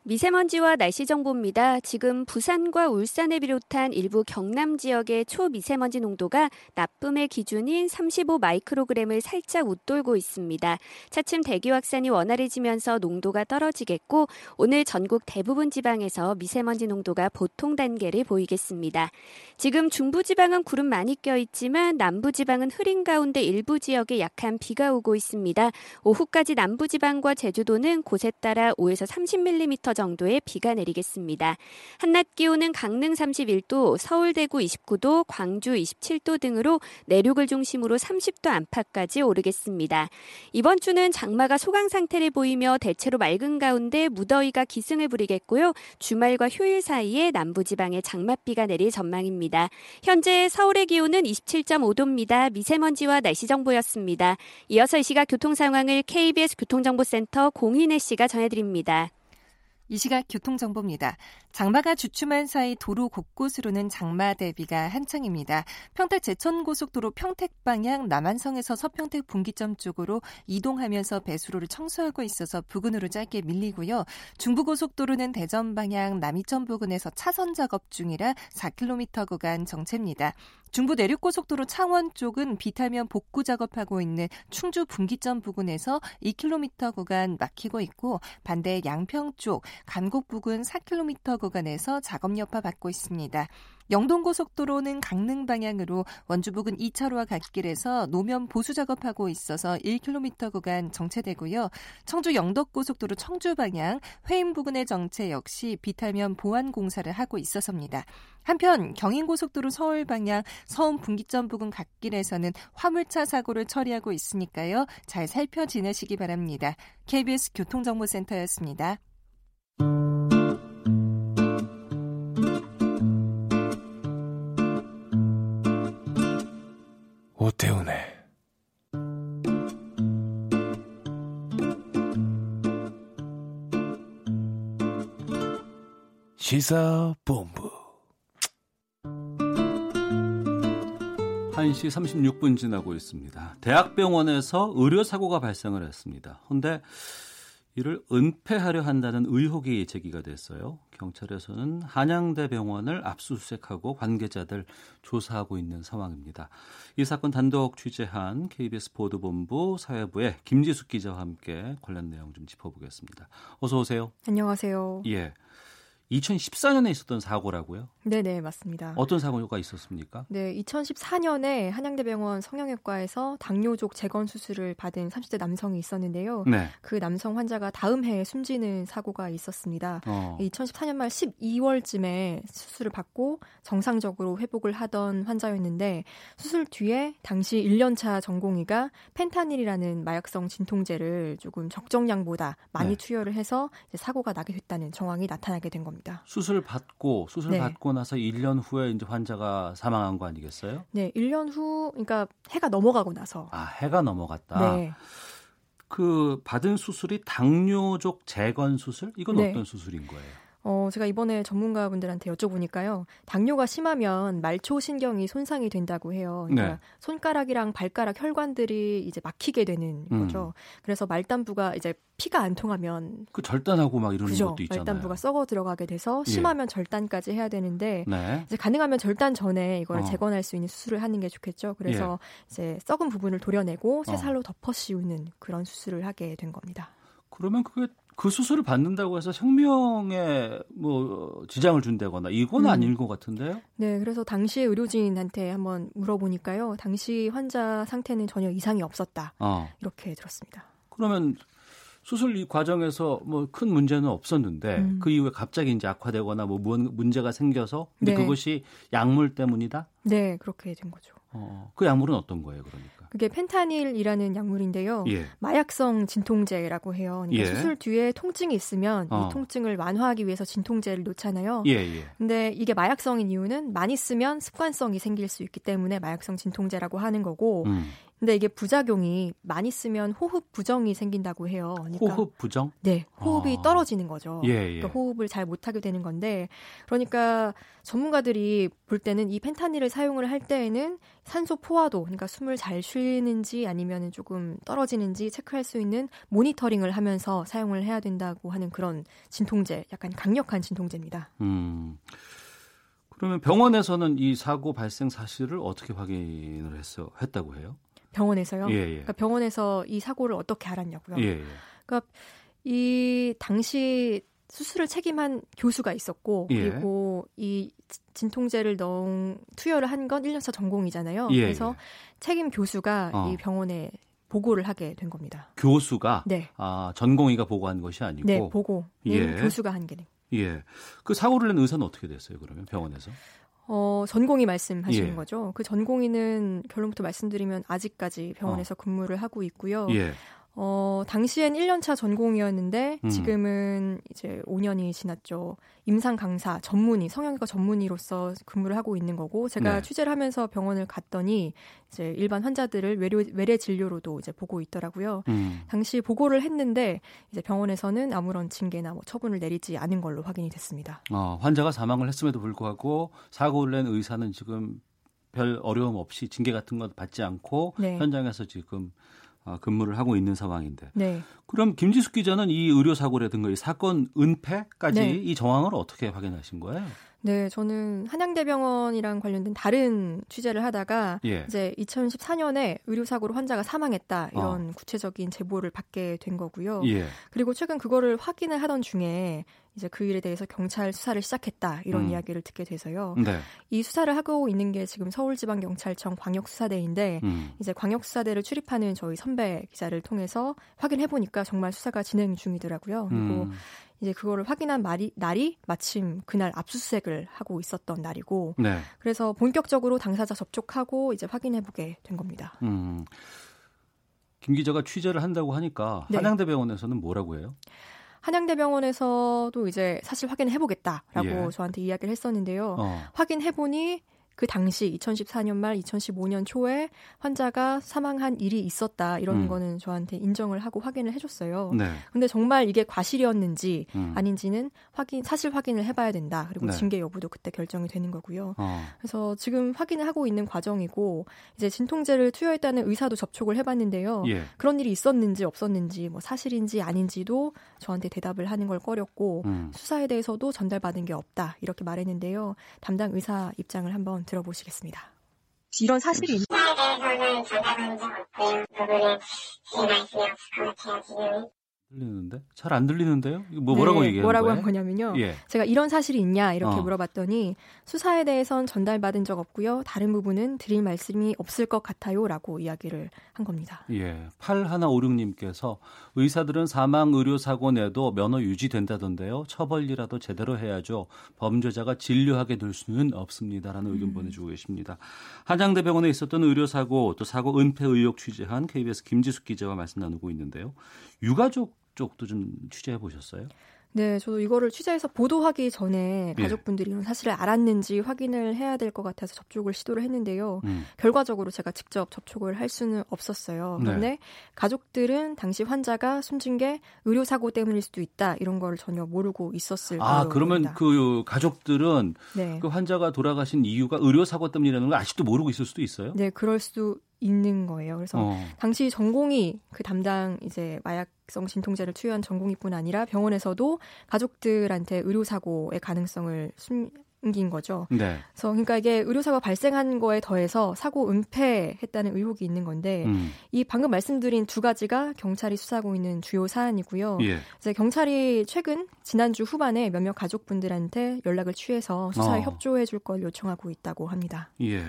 미세먼지와 날씨 정보입니다. 지금 부산과 울산을 비롯한 일부 경남 지역의 초미세먼지 농도가 나쁨의 기준인 35 마이크로그램을 살짝 웃돌고 있습니다. 차츰 대기 확산이 원활해지면서 농도가 떨어지겠고 오늘 전국 대부분 지방에서 미세먼지 농도가 보통 단계를 보이겠습니다. 지금 중부 지방은 구름 많이 껴 있지만 남부 지방은 흐린 가운데 일부 지역에 약한 비가 오고 있습니다. 오후까지 남부 지방과 제주도는 곳에 따라 5에서 30mm 정도의 비가 내리겠습니다. 한낮 기온은 강릉 31도, 서울 대구 29도, 광주 27도 등으로 내륙을 중심으로 30도 안팎까지 오르겠습니다. 이번 주는 장마가 소강 상태를 보이며 대체로 맑은 가운데 무더위가 기승을 부리겠고요. 주말과 휴일 사이에 남부지방에 장맛비가 내릴 전망입니다. 현재 서울의 기온은 27.5도입니다. 미세먼지와 날씨 정보였습니다. 이어서 이 시각 교통 상황을 KBS 교통정보센터 공인혜 씨가 전해드립니다. 이 시각 교통정보입니다. 장마가 주춤한 사이 도로 곳곳으로는 장마 대비가 한창입니다. 평택 제천고속도로 평택 방향 남한성에서 서평택 분기점 쪽으로 이동하면서 배수로를 청소하고 있어서 부근으로 짧게 밀리고요. 중부고속도로는 대전 방향 남이천 부근에서 차선 작업 중이라 4km 구간 정체입니다. 중부 내륙고속도로 창원 쪽은 비타면 복구 작업하고 있는 충주 분기점 부근에서 2km 구간 막히고 있고 반대 양평 쪽 간곡 부근 4km 구간 에서 작업 여파 받고 있습니다. 영동고속도로는 강릉 방향으로 원주 부근 2차로와 갓길에서 노면 보수 작업하고 있어서 1km 구간 정체되고요. 청주 영덕고속도로 청주 방향 회인 부근의 정체 역시 비탈면 보완 공사를 하고 있어서입니다. 한편 경인고속도로 서울 방향 서운 분기점 부근 갓길에서는 화물차 사고를 처리하고 있으니까요. 잘 살펴 지내시기 바랍니다. KBS 교통정보센터였습니다. 오태훈의 시사본부 1시 36분 지나고 있습니다. 대학병원에서 의료사고가 발생을 했습니다. 그런데 이를 은폐하려 한다는 의혹이 제기가 됐어요. 경찰에서는 한양대 병원을 압수수색하고 관계자들 조사하고 있는 상황입니다. 이 사건 단독 취재한 KBS 보도본부 사회부의 김지숙 기자와 함께 관련 내용 좀 짚어보겠습니다. 어서 오세요. 안녕하세요. 예. 2014년에 있었던 사고라고요? 네네, 맞습니다. 어떤 사고가 있었습니까? 네, 2014년에 한양대병원 성형외과에서 당뇨족 재건 수술을 받은 30대 남성이 있었는데요. 네. 그 남성 환자가 다음 해에 숨지는 사고가 있었습니다. 어. 2014년 말 12월쯤에 수술을 받고 정상적으로 회복을 하던 환자였는데 수술 뒤에 당시 1년차 전공의가 펜타닐이라는 마약성 진통제를 조금 적정량보다 많이 네. 투여를 해서 사고가 나게 됐다는 정황이 나타나게 된 겁니다. 수술 받고 수술 네. 받고 나서 1년 후에 이제 환자가 사망한 거 아니겠어요? 네, 1년 후, 그러니까 해가 넘어가고 나서. 아, 해가 넘어갔다. 네. 그 받은 수술이 당뇨족 재건 수술? 이건 네. 어떤 수술인 거예요? 어, 제가 이번에 전문가분들한테 여쭤보니까요. 당뇨가 심하면 말초 신경이 손상이 된다고 해요. 그러니까 네. 손가락이랑 발가락 혈관들이 이제 막히게 되는 음. 거죠. 그래서 말단부가 이제 피가 안 통하면 그 절단하고 막 이러는 그죠. 것도 있잖아요. 말단부가 썩어 들어가게 돼서 예. 심하면 절단까지 해야 되는데 네. 이제 가능하면 절단 전에 이걸 어. 재건할 수 있는 수술을 하는 게 좋겠죠. 그래서 이제 썩은 부분을 도려내고 새 어. 살로 덮어 씌우는 그런 수술을 하게 된 겁니다. 그러면 그게 그 수술을 받는다고 해서 생명에 뭐 지장을 준다거나 이건 음. 아닌 것 같은데요? 네, 그래서 당시 의료진한테 한번 물어보니까요. 당시 환자 상태는 전혀 이상이 없었다. 어. 이렇게 들었습니다. 그러면 수술 이 과정에서 뭐 큰 문제는 없었는데 음. 그 이후에 갑자기 이제 악화되거나 뭐 문- 문제가 생겨서 근데 네. 그것이 약물 때문이다? 네, 그렇게 된 거죠. 어, 그 약물은 어떤 거예요, 그러니까? 그게 펜타닐이라는 약물인데요. 예. 마약성 진통제라고 해요. 그러니까 예. 수술 뒤에 통증이 있으면 어. 이 통증을 완화하기 위해서 진통제를 놓잖아요. 예, 예. 근데 이게 마약성인 이유는 많이 쓰면 습관성이 생길 수 있기 때문에 마약성 진통제라고 하는 거고 음. 근데 이게 부작용이 많이 쓰면 호흡 부정이 생긴다고 해요. 그러니까 호흡 부정? 네, 호흡이 아. 떨어지는 거죠. 예, 예. 그러니까 호흡을 잘 못하게 되는 건데, 그러니까 전문가들이 볼 때는 이 펜타닐을 사용을 할 때에는 산소 포화도, 그러니까 숨을 잘 쉬는지 아니면 조금 떨어지는지 체크할 수 있는 모니터링을 하면서 사용을 해야 된다고 하는 그런 진통제, 약간 강력한 진통제입니다. 음. 그러면 병원에서는 이 사고 발생 사실을 어떻게 확인을 했어 했다고 해요? 병원에서요. 예, 예. 그러니까 병원에서 이 사고를 어떻게 알았냐고요. 예, 예. 이 당시 수술을 책임한 교수가 있었고 예. 그리고 이 진통제를 넣은 투여를 한 건 1년차 전공이잖아요. 예, 그래서 예. 책임 교수가 어. 이 병원에 보고를 하게 된 겁니다. 교수가 네. 아, 전공의가 보고한 것이 아니고 네, 보고는 예. 교수가 한 게. 예. 그 사고를 낸 의사는 어떻게 됐어요, 그러면 병원에서? 어, 전공이 말씀하시는 예. 거죠. 그 전공의는 결론부터 말씀드리면 아직까지 병원에서 근무를 하고 있고요. 예. 어, 당시엔 1년차 전공이었는데 음. 지금은 이제 5년이 지났죠. 임상 강사 전문의, 성형외과 전문의로서 근무를 하고 있는 거고 제가 네. 취재를 하면서 병원을 갔더니 이제 일반 환자들을 외래, 외래 진료로도 이제 보고 있더라고요. 음. 당시 보고를 했는데 이제 병원에서는 아무런 징계나 뭐 처분을 내리지 않은 걸로 확인이 됐습니다. 어, 환자가 사망을 했음에도 불구하고 사고를 낸 의사는 지금 별 어려움 없이 징계 같은 것 받지 않고 네. 현장에서 지금 어, 근무를 하고 있는 상황인데 네. 그럼 김지숙 기자는 이 의료 사고라든가 이 사건 은폐까지 네. 이 정황을 어떻게 확인하신 거예요? 네, 저는 한양대병원이랑 관련된 다른 취재를 하다가 예. 이제 2014년에 의료 사고로 환자가 사망했다 어. 이런 구체적인 제보를 받게 된 거고요. 예. 그리고 최근 그거를 확인을 하던 중에 이제 그 일에 대해서 경찰 수사를 시작했다 이런 음. 이야기를 듣게 돼서요. 네. 이 수사를 하고 있는 게 지금 서울지방경찰청 광역수사대인데 음. 이제 광역수사대를 출입하는 저희 선배 기자를 통해서 확인해 보니까 정말 수사가 진행 중이더라고요. 그리고 음. 이제 그거를 확인한 말이, 날이 마침 그날 압수수색을 하고 있었던 날이고 네. 그래서 본격적으로 당사자 접촉하고 이제 확인해 보게 된 겁니다. 음. 김 기자가 취재를 한다고 하니까 네. 한양대병원에서는 뭐라고 해요? 한양대병원에서도 이제 사실 확인해 보겠다라고 예. 저한테 이야기를 했었는데요. 어. 확인해 보니 그 당시 2014년 말 2015년 초에 환자가 사망한 일이 있었다 이런 음. 거는 저한테 인정을 하고 확인을 해줬어요. 네. 근데 정말 이게 과실이었는지 음. 아닌지는 확인 사실 확인을 해봐야 된다. 그리고 네. 징계 여부도 그때 결정이 되는 거고요. 어. 그래서 지금 확인을 하고 있는 과정이고 이제 진통제를 투여했다는 의사도 접촉을 해봤는데요. 예. 그런 일이 있었는지 없었는지 뭐 사실인지 아닌지도 저한테 대답을 하는 걸 꺼렸고 음. 수사에 대해서도 전달받은 게 없다 이렇게 말했는데요. 담당 의사 입장을 한번 들어보시겠습니다. 이런 사실이 있... 대해서는 전달받은 적 없고요. 부분은 죄가 있으면 수감해야지. 들리는데 잘 안 들리는데요? 뭐 뭐라고 네, 얘기하는 뭐라고 거예요? 한 거냐면요. 예. 제가 이런 사실이 있냐 이렇게 어. 물어봤더니 수사에 대해선 전달받은 적 없고요. 다른 부분은 드릴 말씀이 없을 것 같아요라고 이야기를 한 겁니다. 예. 8156님께서 의사들은 사망 의료 사고 내도 면허 유지된다던데요. 처벌이라도 제대로 해야죠. 범죄자가 진료하게 될 수는 없습니다라는 의견 음. 보내주고 계십니다. 한양대병원에 있었던 의료 사고 또 사고 은폐 의혹 취재한 KBS 김지숙 기자와 말씀 나누고 있는데요. 유가족 쪽도 좀 취재해 보셨어요? 네, 저도 이거를 취재해서 보도하기 전에 예. 가족분들이 이런 사실을 알았는지 확인을 해야 될 것 같아서 접촉을 시도를 했는데요. 음. 결과적으로 제가 직접 접촉을 할 수는 없었어요. 네. 그런데 가족들은 당시 환자가 숨진 게 의료 사고 때문일 수도 있다 이런 걸 전혀 모르고 있었을 아, 걸로 그러면 보입니다. 그 가족들은 네. 그 환자가 돌아가신 이유가 의료 사고 때문이라는 걸 아직도 모르고 있을 수도 있어요? 네, 그럴 수도 있는 거예요. 그래서 어. 당시 전공이 그 담당 이제 마약성 진통제를 투여한 전공이뿐 아니라 병원에서도 가족들한테 의료 사고의 가능성을 숨긴 거죠. 네. 그래서 그러니까 이게 의료 사고가 발생한 거에 더해서 사고 은폐했다는 의혹이 있는 건데 음. 이 방금 말씀드린 두 가지가 경찰이 수사하고 있는 주요 사안이고요. 예. 이제 경찰이 최근 지난주 후반에 몇몇 가족분들한테 연락을 취해서 수사에 어. 협조해 줄 걸 요청하고 있다고 합니다. 예.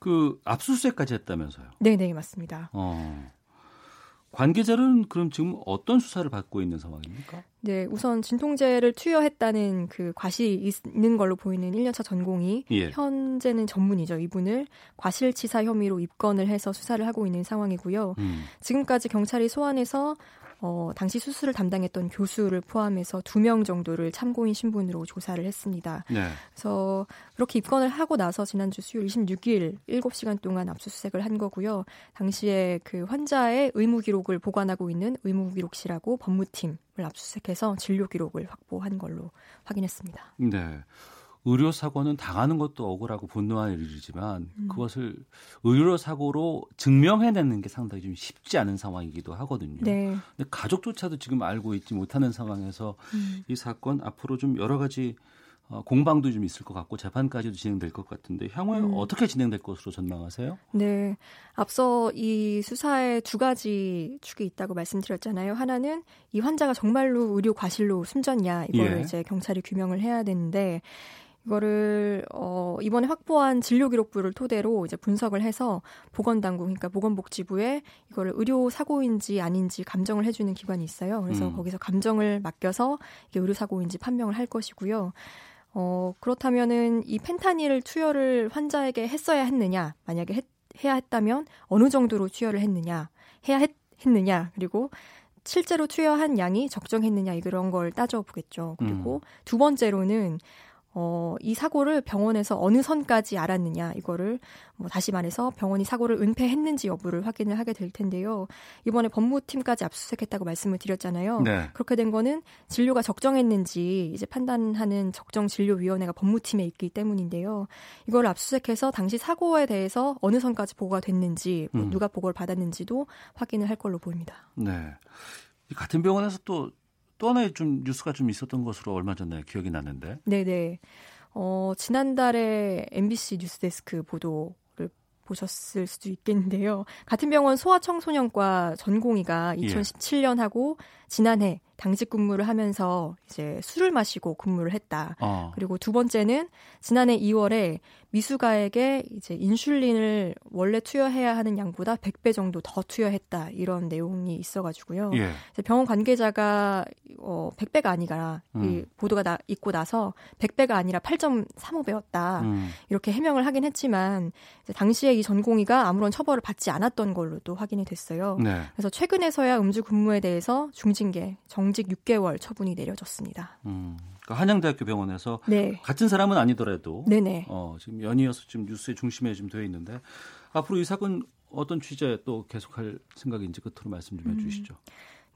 그 압수수색까지 했다면서요? 네, 네, 맞습니다. 어. 관계자는 그럼 지금 어떤 수사를 받고 있는 상황입니까? 네, 우선 진통제를 투여했다는 그 과실이 있는 걸로 보이는 1년차 전공이 예. 현재는 전문이죠. 이분을 과실치사 혐의로 입건을 해서 수사를 하고 있는 상황이고요. 음. 지금까지 경찰이 소환해서 어, 당시 수술을 담당했던 교수를 포함해서 두 명 정도를 참고인 신분으로 조사를 했습니다. 네. 그래서 그렇게 입건을 하고 나서 지난주 수요일 26일 7시간 동안 압수수색을 한 거고요. 당시에 그 환자의 의무 기록을 보관하고 있는 의무 기록실하고 법무팀을 압수수색해서 진료 기록을 확보한 걸로 확인했습니다. 네. 의료 사고는 당하는 것도 억울하고 분노한 일이지만 음. 그것을 의료 사고로 증명해내는 게 상당히 좀 쉽지 않은 상황이기도 하거든요. 네. 근데 가족조차도 지금 알고 있지 못하는 상황에서 음. 이 사건 앞으로 좀 여러 가지 어, 공방도 좀 있을 것 같고 재판까지도 진행될 것 같은데 향후에 음. 어떻게 진행될 것으로 전망하세요? 네. 앞서 이 수사에 두 가지 축이 있다고 말씀드렸잖아요. 하나는 이 환자가 정말로 의료 과실로 숨졌냐 이거를 예. 이제 경찰이 규명을 해야 되는데 이거를 어 이번에 확보한 진료 기록부를 토대로 이제 분석을 해서 보건 당국 그러니까 보건복지부에 이거를 의료 사고인지 아닌지 감정을 해 주는 기관이 있어요. 그래서 음. 거기서 감정을 맡겨서 이게 의료 사고인지 판명을 할 것이고요. 어 그렇다면은 이 펜타닐을 투여를 환자에게 했어야 했느냐 만약에 했, 해야 했다면 어느 정도로 투여를 했느냐 해야 했 했느냐 그리고 실제로 투여한 양이 적정했느냐 이런 걸 따져보겠죠. 그리고 음. 두 번째로는 어, 이 사고를 병원에서 어느 선까지 알았느냐 이거를 뭐 다시 말해서 병원이 사고를 은폐했는지 여부를 확인을 하게 될 텐데요. 이번에 법무팀까지 압수수색했다고 말씀을 드렸잖아요. 네. 그렇게 된 거는 진료가 적정했는지 이제 판단하는 적정진료위원회가 법무팀에 있기 때문인데요. 이걸 압수수색해서 당시 사고에 대해서 어느 선까지 보고가 됐는지 뭐 음. 누가 보고를 받았는지도 확인을 할 걸로 보입니다. 네. 이 같은 병원에서 또, 또 하나의 좀 뉴스가 좀 있었던 것으로 얼마 전에 기억이 나는데. 네네. 어, 지난달에 MBC 뉴스데스크 보도를 보셨을 수도 있겠는데요. 같은 병원 소아청소년과 전공의가 예. 2017년하고 지난해 당직 근무를 하면서 이제 술을 마시고 근무를 했다. 어. 그리고 두 번째는 지난해 2월에 미수가에게 이제 인슐린을 원래 투여해야 하는 양보다 100배 정도 더 투여했다. 이런 내용이 있어가지고요. 예. 병원 관계자가 어 100배가 아니라 이 음. 보도가 나, 있고 나서 100배가 아니라 8.35배였다. 음. 이렇게 해명을 하긴 했지만 당시에 이 전공의가 아무런 처벌을 받지 않았던 걸로도 확인이 됐어요. 네. 그래서 최근에서야 음주 근무에 대해서 중 징계, 정직 6개월 처분이 내려졌습니다. 음. 그 한양대학교 병원에서 네. 같은 사람은 아니더라도 네네. 어, 지금 연이어서 지금 뉴스의 중심에 지금 되어 있는데 앞으로 이 사건 어떤 취재 또 계속할 생각인지 끝으로 말씀 좀 해주시죠.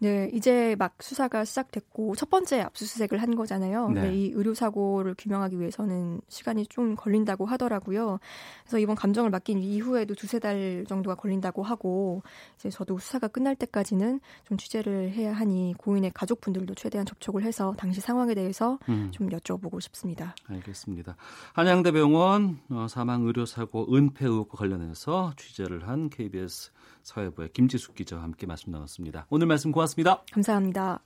네, 이제 막 수사가 시작됐고 첫 번째 압수수색을 한 거잖아요. 네. 근데 이 의료 사고를 규명하기 위해서는 시간이 좀 걸린다고 하더라고요. 그래서 이번 감정을 맡긴 이후에도 두세 달 정도가 걸린다고 하고 이제 저도 수사가 끝날 때까지는 좀 취재를 해야 하니 고인의 가족분들도 최대한 접촉을 해서 당시 상황에 대해서 음. 좀 여쭤보고 싶습니다. 알겠습니다. 한양대병원 어, 사망 의료 사고 은폐 의혹과 관련해서 취재를 한 KBS 사회부의 김지숙 기자와 함께 말씀 나눴습니다. 오늘 말씀 고맙습니다. 감사합니다.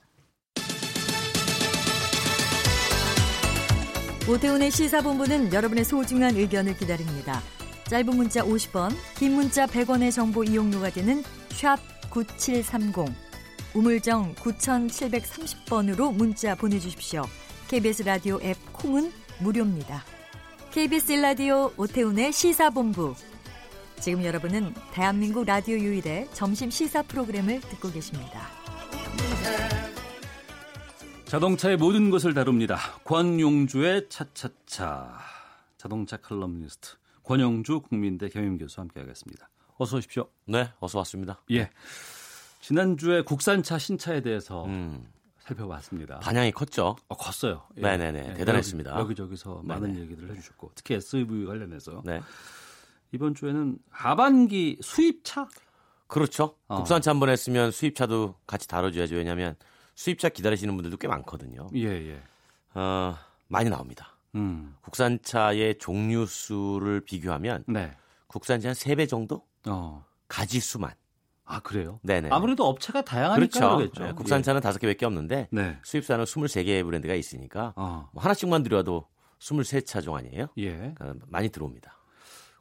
오태훈의 시사본부는 여러분의 소중한 의견을 기다립니다. 짧은 문자 50원, 긴 문자 100원의 정보 이용료가 되는 샵 9730, 우물정 9730번으로 문자 보내주십시오. KBS 라디오 앱 콩은 무료입니다. KBS 라디오 오태훈의 시사본부. 지금 여러분은 대한민국 라디오 유일의 점심 시사 프로그램을 듣고 계십니다. 자동차의 모든 것을 다룹니다. 권용주의 차차차. 자동차 칼럼니스트 권영주 국민대 경영교수와 함께하겠습니다. 어서 오십시오. 네, 어서 왔습니다. 예. 지난주에 국산차 신차에 대해서 음, 살펴봤습니다. 반향이 컸죠. 어, 컸어요. 예. 네네네, 대단했습니다. 여기, 저기서 많은 네네. 얘기들을 해주셨고 특히 SUV 관련해서 네, 이번 주에는 하반기 수입차 그렇죠. 어. 국산차 한 번 했으면 수입차도 같이 다뤄줘야죠. 왜냐하면 수입차 기다리시는 분들도 꽤 많거든요. 예 예. 어, 많이 나옵니다. 음. 국산차의 종류 수를 비교하면 네. 국산차 한 3배 정도? 어. 가지 수만. 아 그래요? 네네. 아무래도 업체가 다양하니까 그렇죠. 네, 국산차는 다섯 개밖에 없는데 예. 네. 수입차는 23개의 브랜드가 있으니까 어. 뭐 하나씩만 들여도 23차종 아니에요? 예. 그러니까 많이 들어옵니다.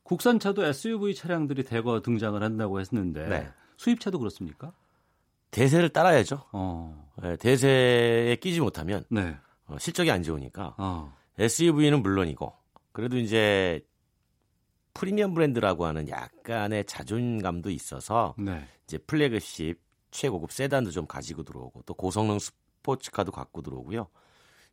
국산차도 SUV 차량들이 대거 등장을 한다고 했는데 네. 수입차도 그렇습니까? 대세를 따라야죠. 어. 네, 대세에 끼지 못하면 네. 어, 실적이 안 좋으니까 어. SUV는 물론이고 그래도 이제 프리미엄 브랜드라고 하는 약간의 자존감도 있어서 네. 이제 플래그십 최고급 세단도 좀 가지고 들어오고 또 고성능 스포츠카도 갖고 들어오고요.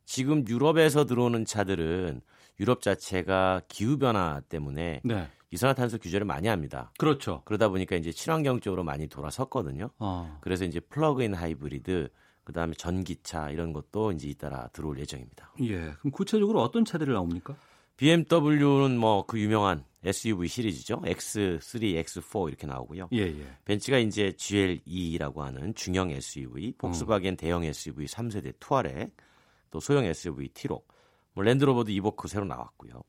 지금 유럽에서 들어오는 차들은 유럽 자체가 기후 변화 때문에 네. 이산화탄소 규제를 많이 합니다. 그렇죠. 그러다 보니까 이제 친환경 쪽으로 많이 돌아섰거든요. 어. 그래서 이제 플러그인 하이브리드 그다음에 전기차 이런 것도 이제 잇따라 들어올 예정입니다. 예. 그럼 구체적으로 어떤 차들이 나옵니까? BMW는 뭐 그 유명한 SUV 시리즈죠. X3, X4 이렇게 나오고요. 예, 예. 벤츠가 이제 GLE라고 하는 중형 SUV, 폭스바겐 대형 SUV 3세대 투아렉, 또 소형 SUV 티록, 뭐 랜드로버도 이보크 새로 나왔고요.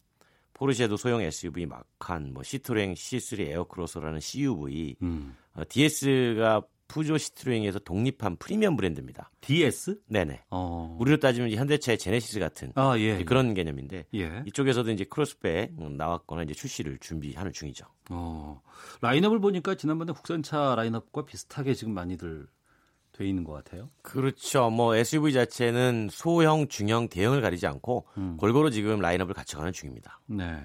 포르쉐도 소형 SUV 마칸, 뭐 시트로엥 C3 에어크로스라는 CUV, 음. 어, DS가 푸조 시트로행에서 독립한 프리미엄 브랜드입니다. DS? 네네. 어. 우리로 따지면 이제 현대차의 제네시스 같은 아, 예. 그런 개념인데 예. 이쪽에서도 이제 크로스백 나왔거나 이제 출시를 준비하는 중이죠. 어. 라인업을 보니까 지난번에 국산차 라인업과 비슷하게 지금 많이들 돼 있는 것 같아요. 그렇죠. 뭐 SUV 자체는 소형, 중형, 대형을 가리지 않고 음. 골고루 지금 라인업을 갖춰가는 중입니다. 네.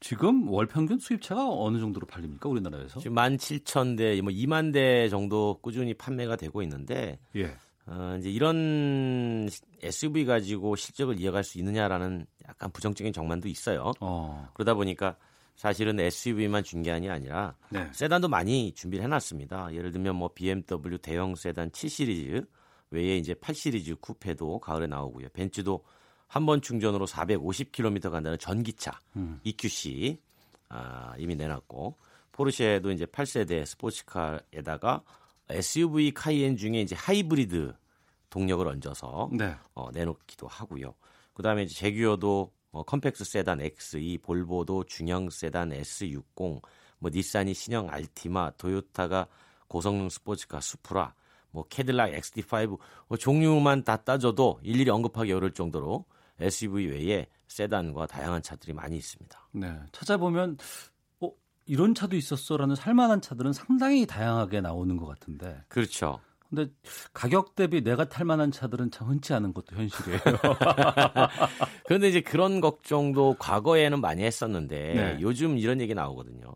지금 월 평균 수입차가 어느 정도로 팔립니까 우리나라에서? 지금 17,000대, 뭐 2만 대 정도 꾸준히 판매가 되고 있는데 예. 어, 이제 이런 SUV 가지고 실적을 이어갈 수 있느냐라는 약간 부정적인 정만도 있어요. 어. 그러다 보니까 사실은 SUV만 준게 아니라 네. 세단도 많이 준비를 해놨습니다. 예를 들면 뭐 BMW 대형 세단 7 시리즈 외에 이제 8 시리즈 쿠페도 가을에 나오고요. 벤츠도 한 번 충전으로 450km 간다는 전기차 음. EQC 아, 이미 내놨고 포르쉐도 이제 8세대 스포츠카에다가 SUV 카이엔 중에 이제 하이브리드 동력을 얹어서 네. 어, 내놓기도 하고요. 그다음에 이제 재규어도 어, compact 세단 X2, 볼보도 중형 세단 S60, 뭐 닛산이 신형 알티마, 토요타가 고성능 스포츠카 수프라, 뭐 캐딜락 XT5 뭐 종류만 다 따져도 일일이 언급하기 어려울 정도로 SUV 외에 세단과 다양한 차들이 많이 있습니다. 네. 찾아보면 어, 이런 차도 있었어라는 살만한 차들은 상당히 다양하게 나오는 것 같은데. 그렇죠. 근데 가격 대비 내가 탈 만한 차들은 참 흔치 않은 것도 현실이에요. 그런데 이제 그런 걱정도 과거에는 많이 했었는데 네. 요즘 이런 얘기 나오거든요.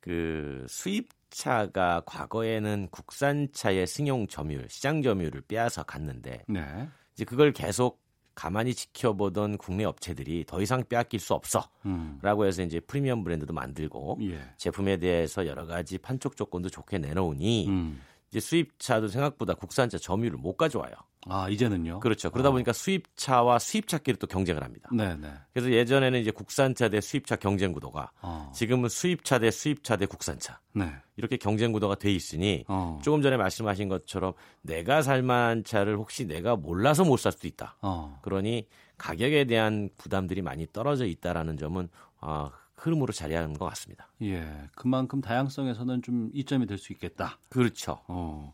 그 수입차가 과거에는 국산차의 승용 점유율, 시장 점유율을 빼앗아 갔는데 네. 이제 그걸 계속 가만히 지켜보던 국내 업체들이 더 이상 빼앗길 수 없어라고 음. 해서 이제 프리미엄 브랜드도 만들고 예. 제품에 대해서 여러 가지 판촉 조건도 좋게 내놓으니 음. 이제 수입차도 생각보다 국산차 점유율을 못 가져와요. 아, 이제는요? 그렇죠. 그러다 어. 보니까 수입차와 수입차끼리 또 경쟁을 합니다. 네, 네. 그래서 예전에는 이제 국산차 대 수입차 경쟁 구도가 어. 지금은 수입차 대 수입차 대 국산차 네. 이렇게 경쟁 구도가 돼 있으니 어. 조금 전에 말씀하신 것처럼 내가 살만한 차를 혹시 내가 몰라서 못 살 수도 있다. 어. 그러니 가격에 대한 부담들이 많이 떨어져 있다라는 점은 아, 흐름으로 자리하는 것 같습니다. 예. 그만큼 다양성에서는 좀 이점이 될 수 있겠다. 그렇죠. 어.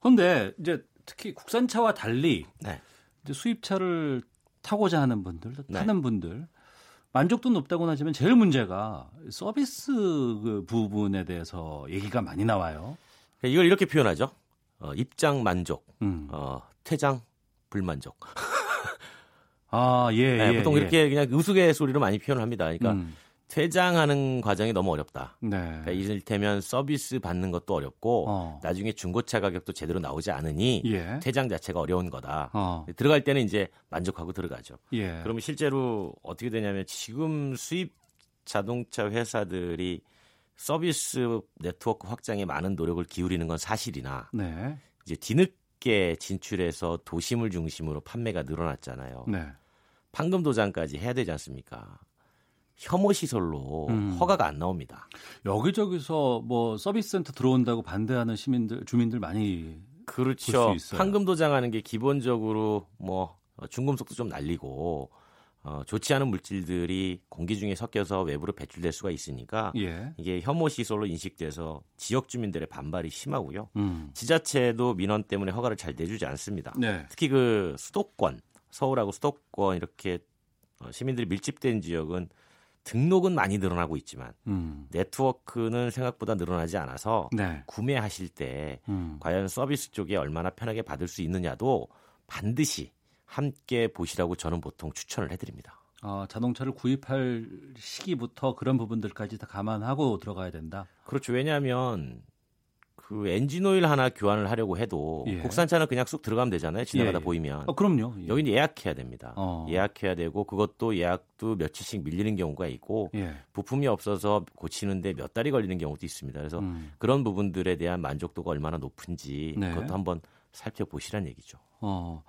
근데 이제 특히 국산차와 달리 네. 이제 수입차를 타고자 하는 분들, 네. 타는 분들 만족도 높다고는 하지만 제일 문제가 서비스 그 부분에 대해서 얘기가 많이 나와요. 이걸 이렇게 표현하죠. 어, 입장 만족, 음. 어, 퇴장 불만족. 아, 예, 네, 예. 보통 예. 이렇게 그냥 우스갯소리로 많이 표현을 합니다. 그러니까 음. 퇴장하는 과정이 너무 어렵다. 네. 그러니까 이를테면 서비스 받는 것도 어렵고 어. 나중에 중고차 가격도 제대로 나오지 않으니 예. 퇴장 자체가 어려운 거다. 어. 들어갈 때는 이제 만족하고 들어가죠. 예. 그러면 실제로 어떻게 되냐면 지금 수입 자동차 회사들이 서비스 네트워크 확장에 많은 노력을 기울이는 건 사실이나 네. 이제 뒤늦게 진출해서 도심을 중심으로 판매가 늘어났잖아요. 네. 판금 도장까지 해야 되지 않습니까? 혐오 시설로 음. 허가가 안 나옵니다. 여기저기서 뭐 서비스 센터 들어온다고 반대하는 시민들 주민들 많이 그렇죠. 판금 도장하는 게 기본적으로 뭐 어, 중금속도 좀 날리고 어, 좋지 않은 물질들이 공기 중에 섞여서 외부로 배출될 수가 있으니까 예. 이게 혐오 시설로 인식돼서 지역 주민들의 반발이 심하고요. 음. 지자체도 민원 때문에 허가를 잘 내주지 않습니다. 네. 특히 그 수도권, 서울하고 수도권 이렇게 어, 시민들이 밀집된 지역은 등록은 많이 늘어나고 있지만 음. 네트워크는 생각보다 늘어나지 않아서 네. 구매하실 때 음. 과연 서비스 쪽에 얼마나 편하게 받을 수 있느냐도 반드시 함께 보시라고 저는 보통 추천을 해드립니다. 아, 자동차를 구입할 시기부터 그런 부분들까지 다 감안하고 들어가야 된다. 그렇죠. 왜냐하면 그 엔진 오일 하나 교환을 하려고 해도 예. 국산차는 그냥 쑥 들어가면 되잖아요. 지나가다 예, 예. 보이면. 어, 그럼요. 예. 여기는 예약해야 됩니다. 어. 예약해야 되고 그것도 예약도 며칠씩 밀리는 경우가 있고 예. 부품이 없어서 고치는데 몇 달이 걸리는 경우도 있습니다. 그래서 음. 그런 부분들에 대한 만족도가 얼마나 높은지 네. 그것도 한번 살펴보시란 얘기죠. 어.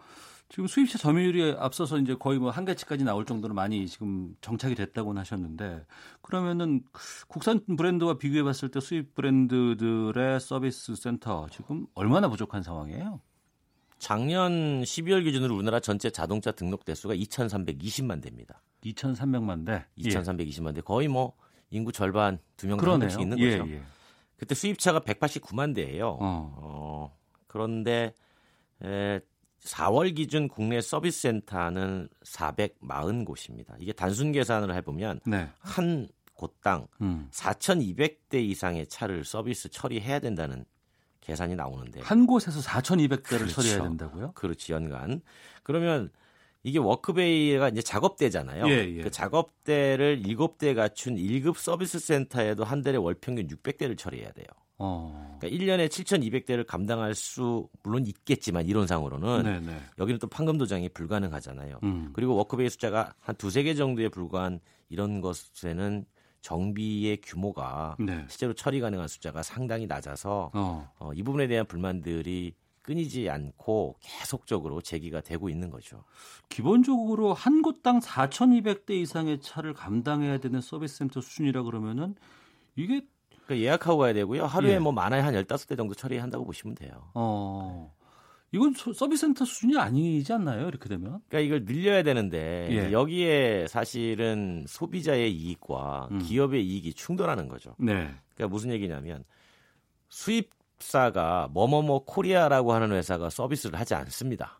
지금 수입차 점유율이 앞서서 이제 거의 뭐 한계치까지 나올 정도로 많이 지금 정착이 됐다고 하셨는데 그러면은 국산 브랜드와 비교해 봤을 때 수입 브랜드들의 서비스 센터 지금 얼마나 부족한 상황이에요? 작년 12월 기준으로 우리나라 전체 자동차 등록 대수가 2,320만 대입니다. 2,300만 대. 2,320만 대. 거의 뭐 인구 절반 두명 그러네요. 정도씩 있는 예, 거죠. 예. 그때 수입차가 189만 대예요. 어. 어, 그런데 에, 4월 기준 국내 서비스 센터는 440곳입니다. 이게 단순 계산을 해보면 네. 한 곳당 음. 4,200대 이상의 차를 서비스 처리해야 된다는 계산이 나오는데 한 곳에서 4,200대를 그렇죠. 처리해야 된다고요? 그렇지 연간. 그러면 이게 워크베이가 이제 작업대잖아요. 예, 예. 그 작업대를 7대 갖춘 1급 서비스 센터에도 한 달에 월 평균 600대를 처리해야 돼요. 어. 그러니까 1년에 7,200대를 감당할 수 물론 있겠지만 이론상으로는 네, 네. 여기는 또 판금 도장이 불가능하잖아요. 음. 그리고 워크베이 숫자가 한 두세 개 정도에 불과한 이런 것에는 정비의 규모가 네. 실제로 처리 가능한 숫자가 상당히 낮아서 어. 어, 이 부분에 대한 불만들이 끊이지 않고 계속적으로 제기가 되고 있는 거죠. 기본적으로 한 곳당 4,200대 이상의 차를 감당해야 되는 서비스 센터 수준이라 그러면은 이게 예약하고 가야 되고요. 하루에 예. 뭐 많아야 한 15대 정도 처리한다고 보시면 돼요. 어. 이건 소- 서비스 센터 수준이 아니지 않나요? 이렇게 되면? 그러니까 이걸 늘려야 되는데 예. 여기에 사실은 소비자의 이익과 음. 기업의 이익이 충돌하는 거죠. 네. 그러니까 무슨 얘기냐면 수입사가 뭐뭐뭐 코리아라고 하는 회사가 서비스를 하지 않습니다.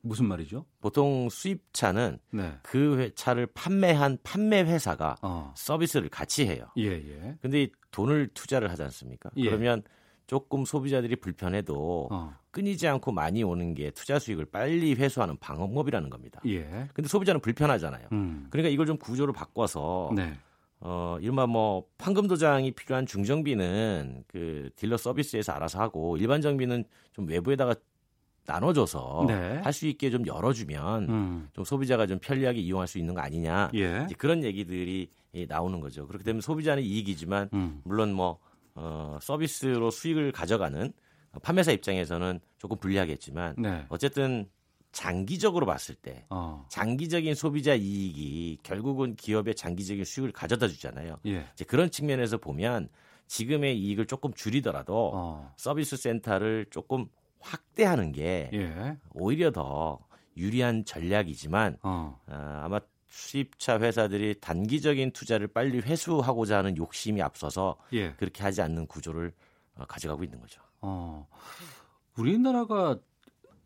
무슨 말이죠? 보통 수입차는 네. 그 회- 차를 판매한 판매 회사가 어. 서비스를 같이 해요. 예, 예. 근데 이 돈을 투자를 하지 않습니까? 예. 그러면 조금 소비자들이 불편해도 어. 끊이지 않고 많이 오는 게 투자 수익을 빨리 회수하는 방법이라는 겁니다. 예. 근데 소비자는 불편하잖아요. 음. 그러니까 이걸 좀 구조를 바꿔서 네. 어, 이른바 뭐 판금 도장이 필요한 중정비는 그 딜러 서비스에서 알아서 하고 일반 정비는 좀 외부에다가 나눠줘서 네. 할수 있게 좀 열어주면 음. 좀 소비자가 좀 편리하게 이용할 수 있는 거 아니냐 예. 그런 얘기들이 이 나오는 거죠. 그렇게 되면 소비자는 이익이지만 음. 물론 뭐 어, 서비스로 수익을 가져가는 판매사 입장에서는 조금 불리하겠지만 네. 어쨌든 장기적으로 봤을 때 어. 장기적인 소비자 이익이 결국은 기업의 장기적인 수익을 가져다 주잖아요. 예. 이제 그런 측면에서 보면 지금의 이익을 조금 줄이더라도 어. 서비스 센터를 조금 확대하는 게 예. 오히려 더 유리한 전략이지만 어. 아, 아마 수입차 회사들이 단기적인 투자를 빨리 회수하고자 하는 욕심이 앞서서 예. 그렇게 하지 않는 구조를 어, 가져가고 있는 거죠. 어. 우리나라가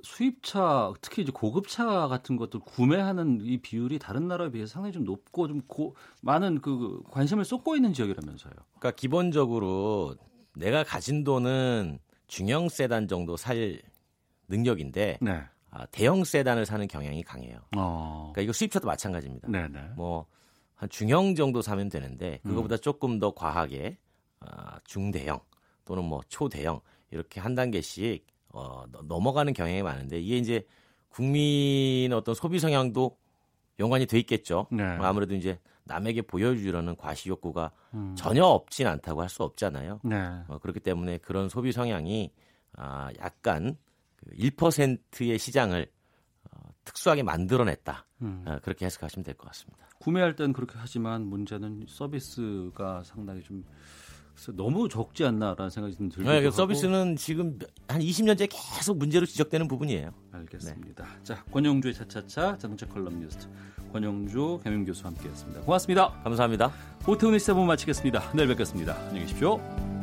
수입차 특히 이제 고급차 같은 것들 구매하는 이 비율이 다른 나라에 비해서 상당히 좀 높고 좀 고, 많은 그 관심을 쏟고 있는 지역이라면서요. 그러니까 기본적으로 내가 가진 돈은 중형 세단 정도 살 능력인데 네. 아, 대형 세단을 사는 경향이 강해요. 어. 그러니까 이거 수입차도 마찬가지입니다. 네, 네. 뭐 한 중형 정도 사면 되는데 음. 그거보다 조금 더 과하게 아, 중대형 또는 뭐 초대형 이렇게 한 단계씩 어, 너- 넘어가는 경향이 많은데 이게 이제 국민 어떤 소비 성향도 연관이 돼 있겠죠. 네. 뭐 아무래도 이제 남에게 보여주려는 과시 욕구가 음. 전혀 없진 않다고 할 수 없잖아요. 네. 어, 그렇기 때문에 그런 소비 성향이 아, 약간 그 1%의 시장을 어, 특수하게 만들어냈다. 음. 어, 그렇게 해석하시면 될 것 같습니다. 구매할 땐 그렇게 하지만 문제는 서비스가 상당히 좀 너무 적지 않나라는 생각이 좀 들기도 네, 그. 서비스는 지금 한 20년째 계속 문제로 지적되는 부분이에요. 알겠습니다. 자, 권용주의 차차차 자동차 칼럼니스트 권용주 겸임 교수와 함께했습니다. 고맙습니다. 감사합니다. 오태훈의 시사본 마치겠습니다. 내일 뵙겠습니다. 안녕히 계십시오.